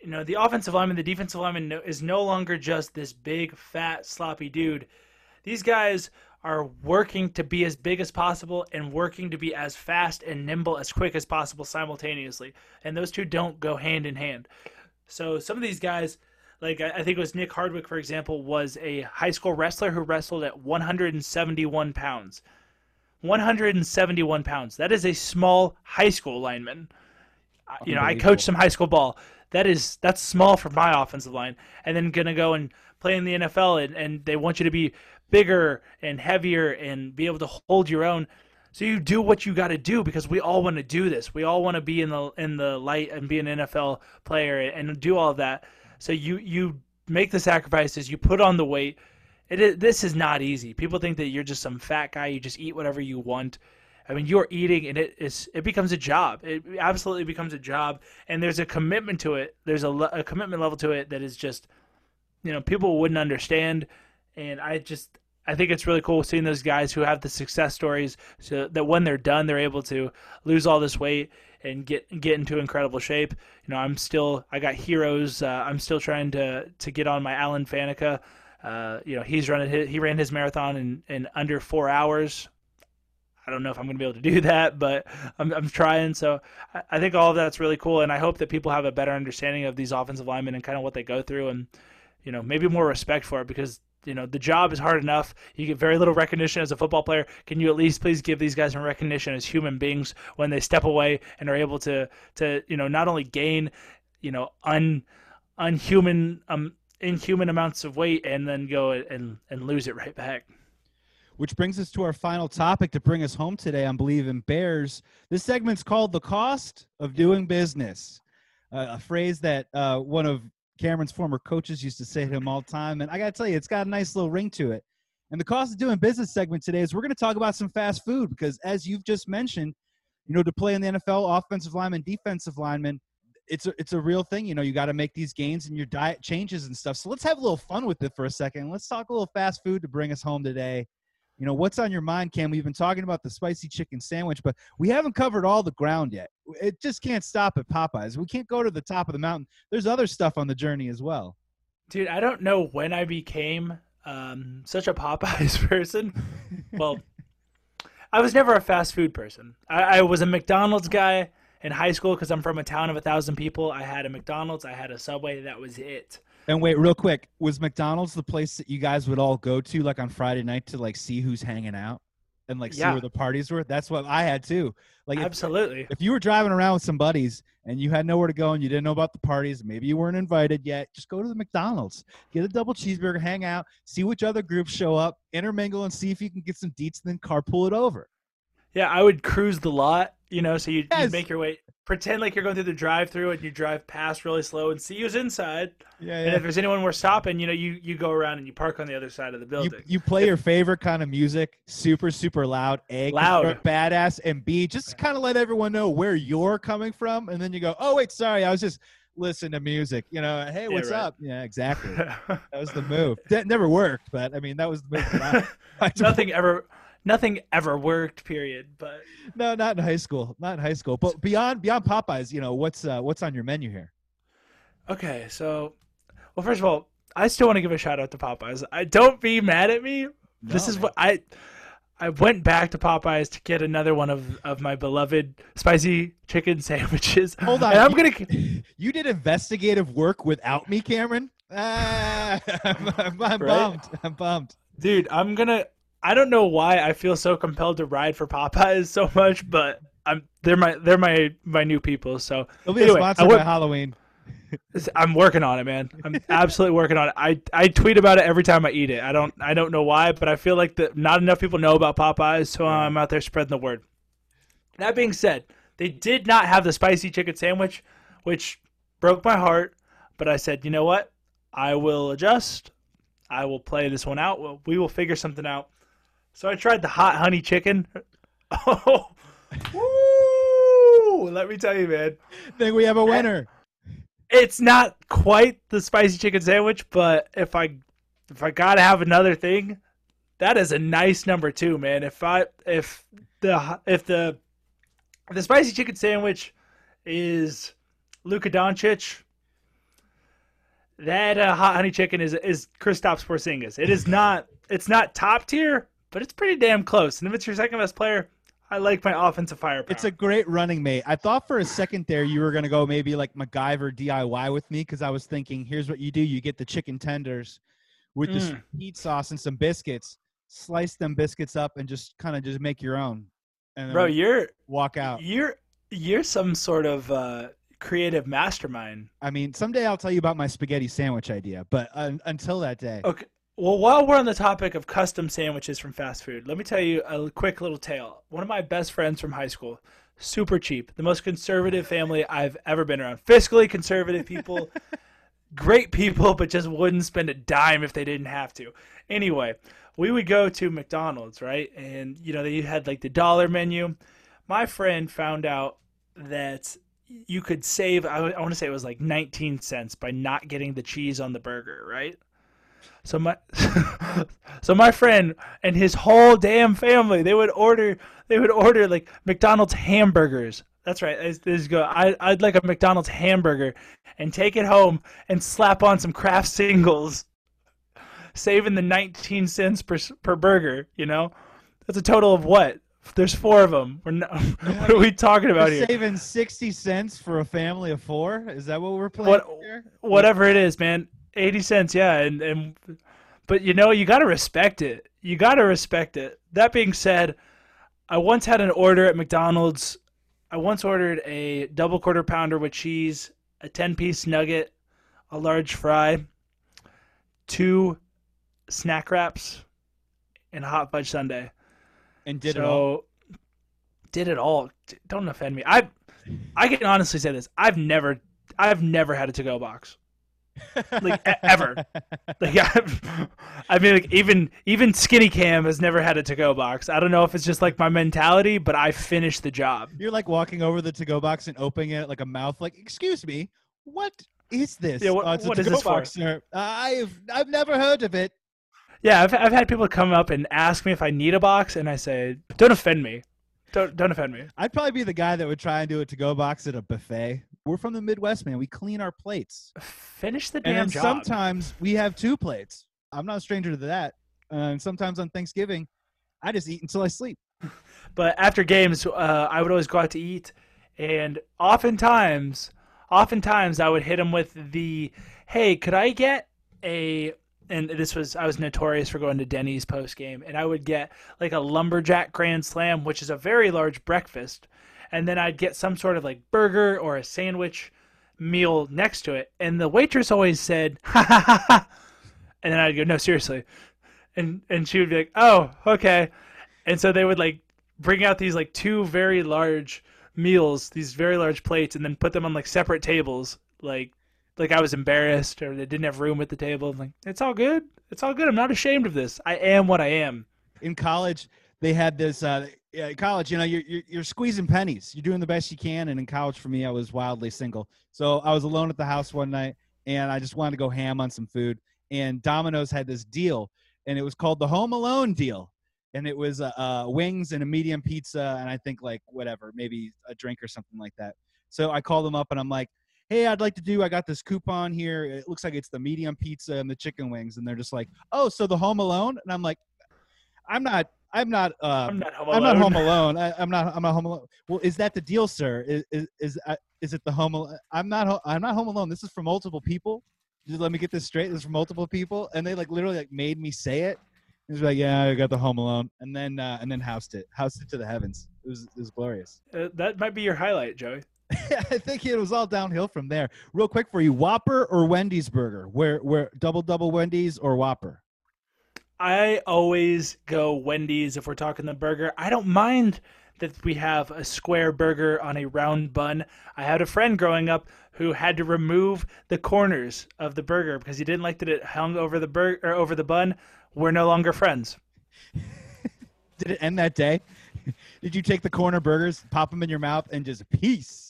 you know the offensive lineman, the defensive lineman is no longer just this big, fat, sloppy dude. These guys are working to be as big as possible and working to be as fast and nimble as quick as possible simultaneously, and those two don't go hand in hand. So some of these guys like I think it was Nick Hardwick, for example, was a high school wrestler who wrestled at 171 pounds. 171 pounds. That is a small high school lineman. You know, I coached some high school ball. That is that's small for my offensive line. And then gonna go and play in the NFL, and, and they want you to be bigger and heavier and be able to hold your own. So you do what you got to do because we all want to do this. We all want to be in the in the light and be an NFL player and do all of that. So you you make the sacrifices, you put on the weight. It is, this is not easy. People think that you're just some fat guy. You just eat whatever you want. I mean, you're eating, and it is it becomes a job. It absolutely becomes a job, and there's a commitment to it. There's a, a commitment level to it that is just, you know, people wouldn't understand. And I just I think it's really cool seeing those guys who have the success stories, so that when they're done, they're able to lose all this weight and get get into incredible shape. You know, I'm still I got heroes. Uh, I'm still trying to to get on my Alan Faneca. Uh, you know, he's running he ran his marathon in, in under four hours. I don't know if I'm going to be able to do that, but I'm, I'm trying. So I, I think all of that's really cool, and I hope that people have a better understanding of these offensive linemen and kind of what they go through, and you know maybe more respect for it because you know the job is hard enough. You get very little recognition as a football player. Can you at least please give these guys some recognition as human beings when they step away and are able to to you know not only gain you know un unhuman um inhuman amounts of weight and then go and and lose it right back? Which brings us to our final topic to bring us home today on Bleav in Bears. This segment's called The Cost of Doing Business, uh, a phrase that uh, one of Cameron's former coaches used to say to him all the time. And I got to tell you, it's got a nice little ring to it. And the cost of doing business segment today is we're going to talk about some fast food because, as you've just mentioned, you know, to play in the NFL, offensive lineman, defensive lineman, it's a, it's a real thing. You know, you got to make these gains and your diet changes and stuff. So let's have a little fun with it for a second. Let's talk a little fast food to bring us home today you know what's on your mind cam? We've been talking about the spicy chicken sandwich but we haven't covered all the ground yet. It just can't stop at popeyes. We can't go to the top of the mountain. There's other stuff on the journey as well. Dude i don't know when i became um, such a popeyes person. Well i was never a fast food person. I, I was a mcdonald's guy in high school because i'm from a town of a thousand people. I had a mcdonald's i had a subway that was it and wait, real quick, was McDonald's the place that you guys would all go to like on Friday night to like see who's hanging out and like see where the parties were? That's what I had too. Like absolutely. If, if, you were driving around with some buddies and you had nowhere to go and you didn't know about the parties, maybe you weren't invited yet, just go to the McDonald's, get a double cheeseburger, hang out, see which other groups show up, intermingle, and see if you can get some deets, and then carpool it over. Yeah, I would cruise the lot, you know, so you yes. make your way pretend like you're going through the drive-through and you drive past really slow and see who's inside. Yeah, And if there's anyone we're stopping, you know, you you go around and you park on the other side of the building. you play your favorite kind of music, super, super loud. a Loud. badass, and B, just kind of let everyone know where you're coming from, and then you go, "Oh wait, sorry, I was just listening to music." You know, hey, Yeah, what's right. up? Yeah, exactly. that was the move. That never worked, but I mean, that was the move. I, I nothing ever, nothing ever worked. Period. But No, not in high school. Not in high school. But beyond beyond Popeyes, you know, what's uh, what's on your menu here? okay, so, well, first of all, I still want to give a shout out to Popeyes. I don't be mad at me. this is man. what I. I went back to Popeyes to get another one of, of my beloved spicy chicken sandwiches. Hold on. And I'm you- gonna. You did investigative work without me, Cameron. Ah, I'm, I'm, I'm Right? bummed. I'm bummed. Dude, I'm gonna. I don't know why I feel so compelled to ride for Popeyes so much, but I'm they're my they're my my new people. So It'll be Anyway, a sponsor by Halloween. I'm working on it, man. I'm absolutely working on it. I I tweet about it every time I eat it. I don't I don't know why, but I feel like that not enough people know about Popeyes, so I'm out there spreading the word. That being said, they did not have the spicy chicken sandwich, which broke my heart. But I said, you know what? I will adjust. I will play this one out. We will figure something out. So I tried the hot honey chicken. Oh, woo! Let me tell you, man. think we have a winner. It's not quite the spicy chicken sandwich, but if I if I gotta have another thing, that is a nice number two, man. If I if the if the if the spicy chicken sandwich is Luka Doncic, that uh, hot honey chicken is is Kristaps Porzingis. It is not it's not top tier, but it's pretty damn close. And if it's your second best player, I like my offensive firepower. It's a great running mate. I thought for a second there you were gonna go maybe like MacGyver DIY with me because I was thinking, here's what you do: you get the chicken tenders with the Mm. heat sauce and some biscuits, slice them biscuits up, and just kind of just make your own, and bro. You're walk out. You're you're some sort of uh, creative mastermind. I mean, someday I'll tell you about my spaghetti sandwich idea, but un until that day, Okay. Well, while we're on the topic of custom sandwiches from fast food, let me tell you a quick little tale. One of my best friends from high school, super cheap, the most conservative family I've ever been around. Fiscally conservative people, great people, but just wouldn't spend a dime if they didn't have to. Anyway, we would go to McDonald's, right? And you know, they had like the dollar menu. My friend found out that you could save I, want to say it was like 19 cents by not getting the cheese on the burger, right? So my so my friend and his whole damn family, they would order they would order like McDonald's hamburgers. That's right. This, this is go. I I'd like a McDonald's hamburger and take it home and slap on some Kraft singles, saving the 19 cents per per burger. You know, that's a total of what? There's four of them. We're not, what are we talking about We're here? saving sixty cents for a family of four. Is that what we're playing? What- here? whatever it is, man. Eighty cents, yeah, and and but you know you got to respect it. You got to respect it. That being said, I once had an order at McDonald's. I once ordered a double quarter pounder with cheese, a ten piece nugget, a large fry, two snack wraps, and a hot fudge sundae. And did so, it all. Did it all. Don't offend me. I I can honestly say this. I've never I've never had a to go box. Like, ever. Like I've, I mean, like even even Skinny Cam has never had a to go box. I don't know if it's just like my mentality, but I finished the job. You're like walking over the to-go box and opening it like a mouth. Like, excuse me, what is this? Yeah, what- "Oh, it's a what is this for?" box, sir. I've I've never heard of it. Yeah, I've I've had people come up and ask me if I need a box, and I say, "Don't offend me. Don't don't offend me." I'd probably be the guy that would try and do a to-go box at a buffet. We're from the Midwest, man. We clean our plates, Finish the and damn then job. sometimes we have two plates. I'm not a stranger to that. Uh, and sometimes on Thanksgiving, I just eat until I sleep. But after games, uh, I would always go out to eat, and oftentimes, oftentimes I would hit him with the, "Hey, could I get a?" And this was I was notorious for going to Denny's post game, and I would get like a lumberjack grand slam, which is a very large breakfast, and then I'd get some sort of like burger or a sandwich meal next to it, and the waitress always said, "Ha ha ha ha," and then I'd go, "No, seriously," and and she would be like, "Oh, okay," and so they would like bring out these like two very large meals, these very large plates, and then put them on like separate tables, like like I was embarrassed or they didn't have room at the table. I'm like, it's all good. It's all good. I'm not ashamed of this. I am what I am. In college, they had this. Uh, yeah, college, you know, you're, you're you're squeezing pennies. You're doing the best you can. And in college, for me, I was wildly single. So I was alone at the house one night, and I just wanted to go ham on some food. And Domino's had this deal, and it was called the Home Alone deal. And it was uh, uh, wings and a medium pizza, and I think like whatever, maybe a drink or something like that. So I called them up, and I'm like, hey, I'd like to do, I got this coupon here. It looks like it's the medium pizza and the chicken wings. And they're just like, oh, so the Home Alone? And I'm like, I'm not, I'm not, uh, I'm not home I'm alone. not home alone. I, I'm not. I'm not home alone. Well, is that the deal, sir? Is is is, uh, is it the home? Al- I'm not. I'm not home alone. This is for multiple people. Just let me get this straight. This is for multiple people, and they like literally like made me say it. It was like, yeah, I got the home alone, and then uh, and then housed it, housed it to the heavens. It was it was glorious. Uh, that might be your highlight, Joey. I think it was all downhill from there. Real quick for you, Whopper or Wendy's burger? Where where double double Wendy's or Whopper? I always go Wendy's if we're talking the burger. I don't mind that we have a square burger on a round bun. I had a friend growing up who had to remove the corners of the burger because he didn't like that it hung over the burger or over the bun. We're no longer friends. Did it end that day? Did you take the corner burgers, pop them in your mouth, and just peace?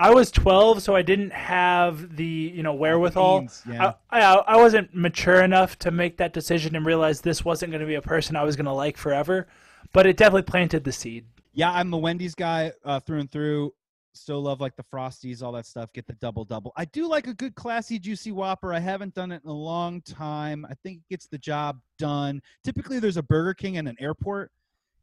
I was 12, so I didn't have the you know wherewithal. Means, yeah. I, I I wasn't mature enough to make that decision and realize this wasn't going to be a person I was going to like forever. But it definitely planted the seed. Yeah, I'm the Wendy's guy uh, through and through. Still love like the Frosties, all that stuff. Get the double double. I do like a good classy juicy Whopper. I haven't done it in a long time. I think it gets the job done. Typically, there's a Burger King in an airport,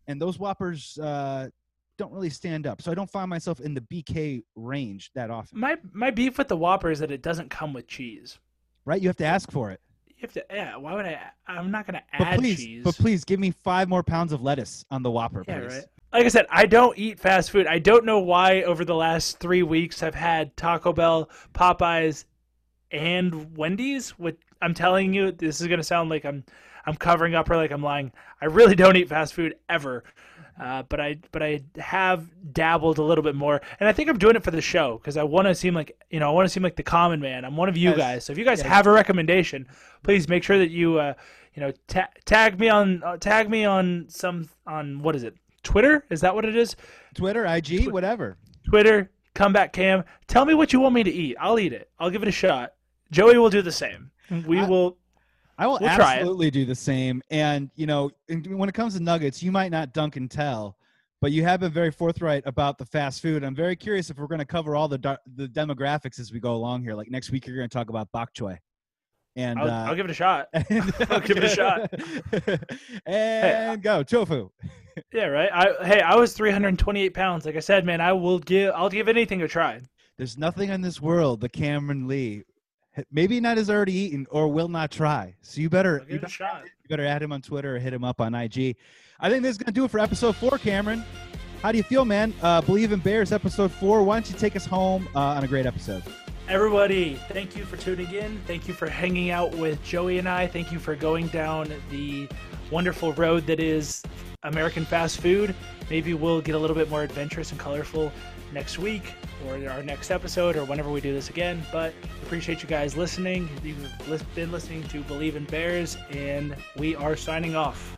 and those Whoppers uh, don't really stand up. So I don't find myself in the BK range that often. My my beef with the Whopper is that it doesn't come with cheese. Right? You have to ask for it. You have to. Yeah. Why would I? I'm not going to But add please, cheese. but please give me five more pounds of lettuce on the Whopper, Yeah, please. right. Like I said, I don't eat fast food. I don't know why over the last three weeks I've had Taco Bell, Popeyes, and Wendy's. Which I'm telling you, this is gonna sound like I'm I'm covering up or like I'm lying. I really don't eat fast food ever. Uh, but I but I have dabbled a little bit more, and I think I'm doing it for the show because I want to seem like you know I want to seem like the common man. I'm one of you Yes. guys, so if you guys Yes. have a recommendation, please make sure that you uh, you know ta- tag me on uh, tag me on some on what is it Twitter? Is that what it is? Twitter, IG, whatever. Twitter, comeback cam. Tell me what you want me to eat. I'll eat it. I'll give it a shot. Joey will do the same. We I- will. I will We'll absolutely do the same. And you know, when it comes to nuggets, you might not dunk and tell, but you have been very forthright about the fast food. I'm very curious if we're going to cover all the the demographics as we go along here. Like next week, you're going to talk about bok choy. And I'll, uh, I'll give it a shot. and, I'll give it a shot. and go tofu. Yeah, right. I hey, I was 328 pounds. Like I said, man, I will give. I'll give anything a try. There's nothing in this world the Cameron Lee, maybe not has already eaten or will not try. So you better you give it a better shot. You better add him on Twitter or hit him up on IG. I think this is going to do it for episode four, Cameron. How do you feel, man? Uh, Bleav in Bears, episode four. Why don't you take us home uh, on a great episode? Everybody, thank you for tuning in. Thank you for hanging out with Joey and I. Thank you for going down the wonderful road that is American fast food. Maybe we'll get a little bit more adventurous and colorful next week or our next episode or whenever we do this again. But appreciate you guys listening. You've been listening to Bleav in Bears, and we are signing off.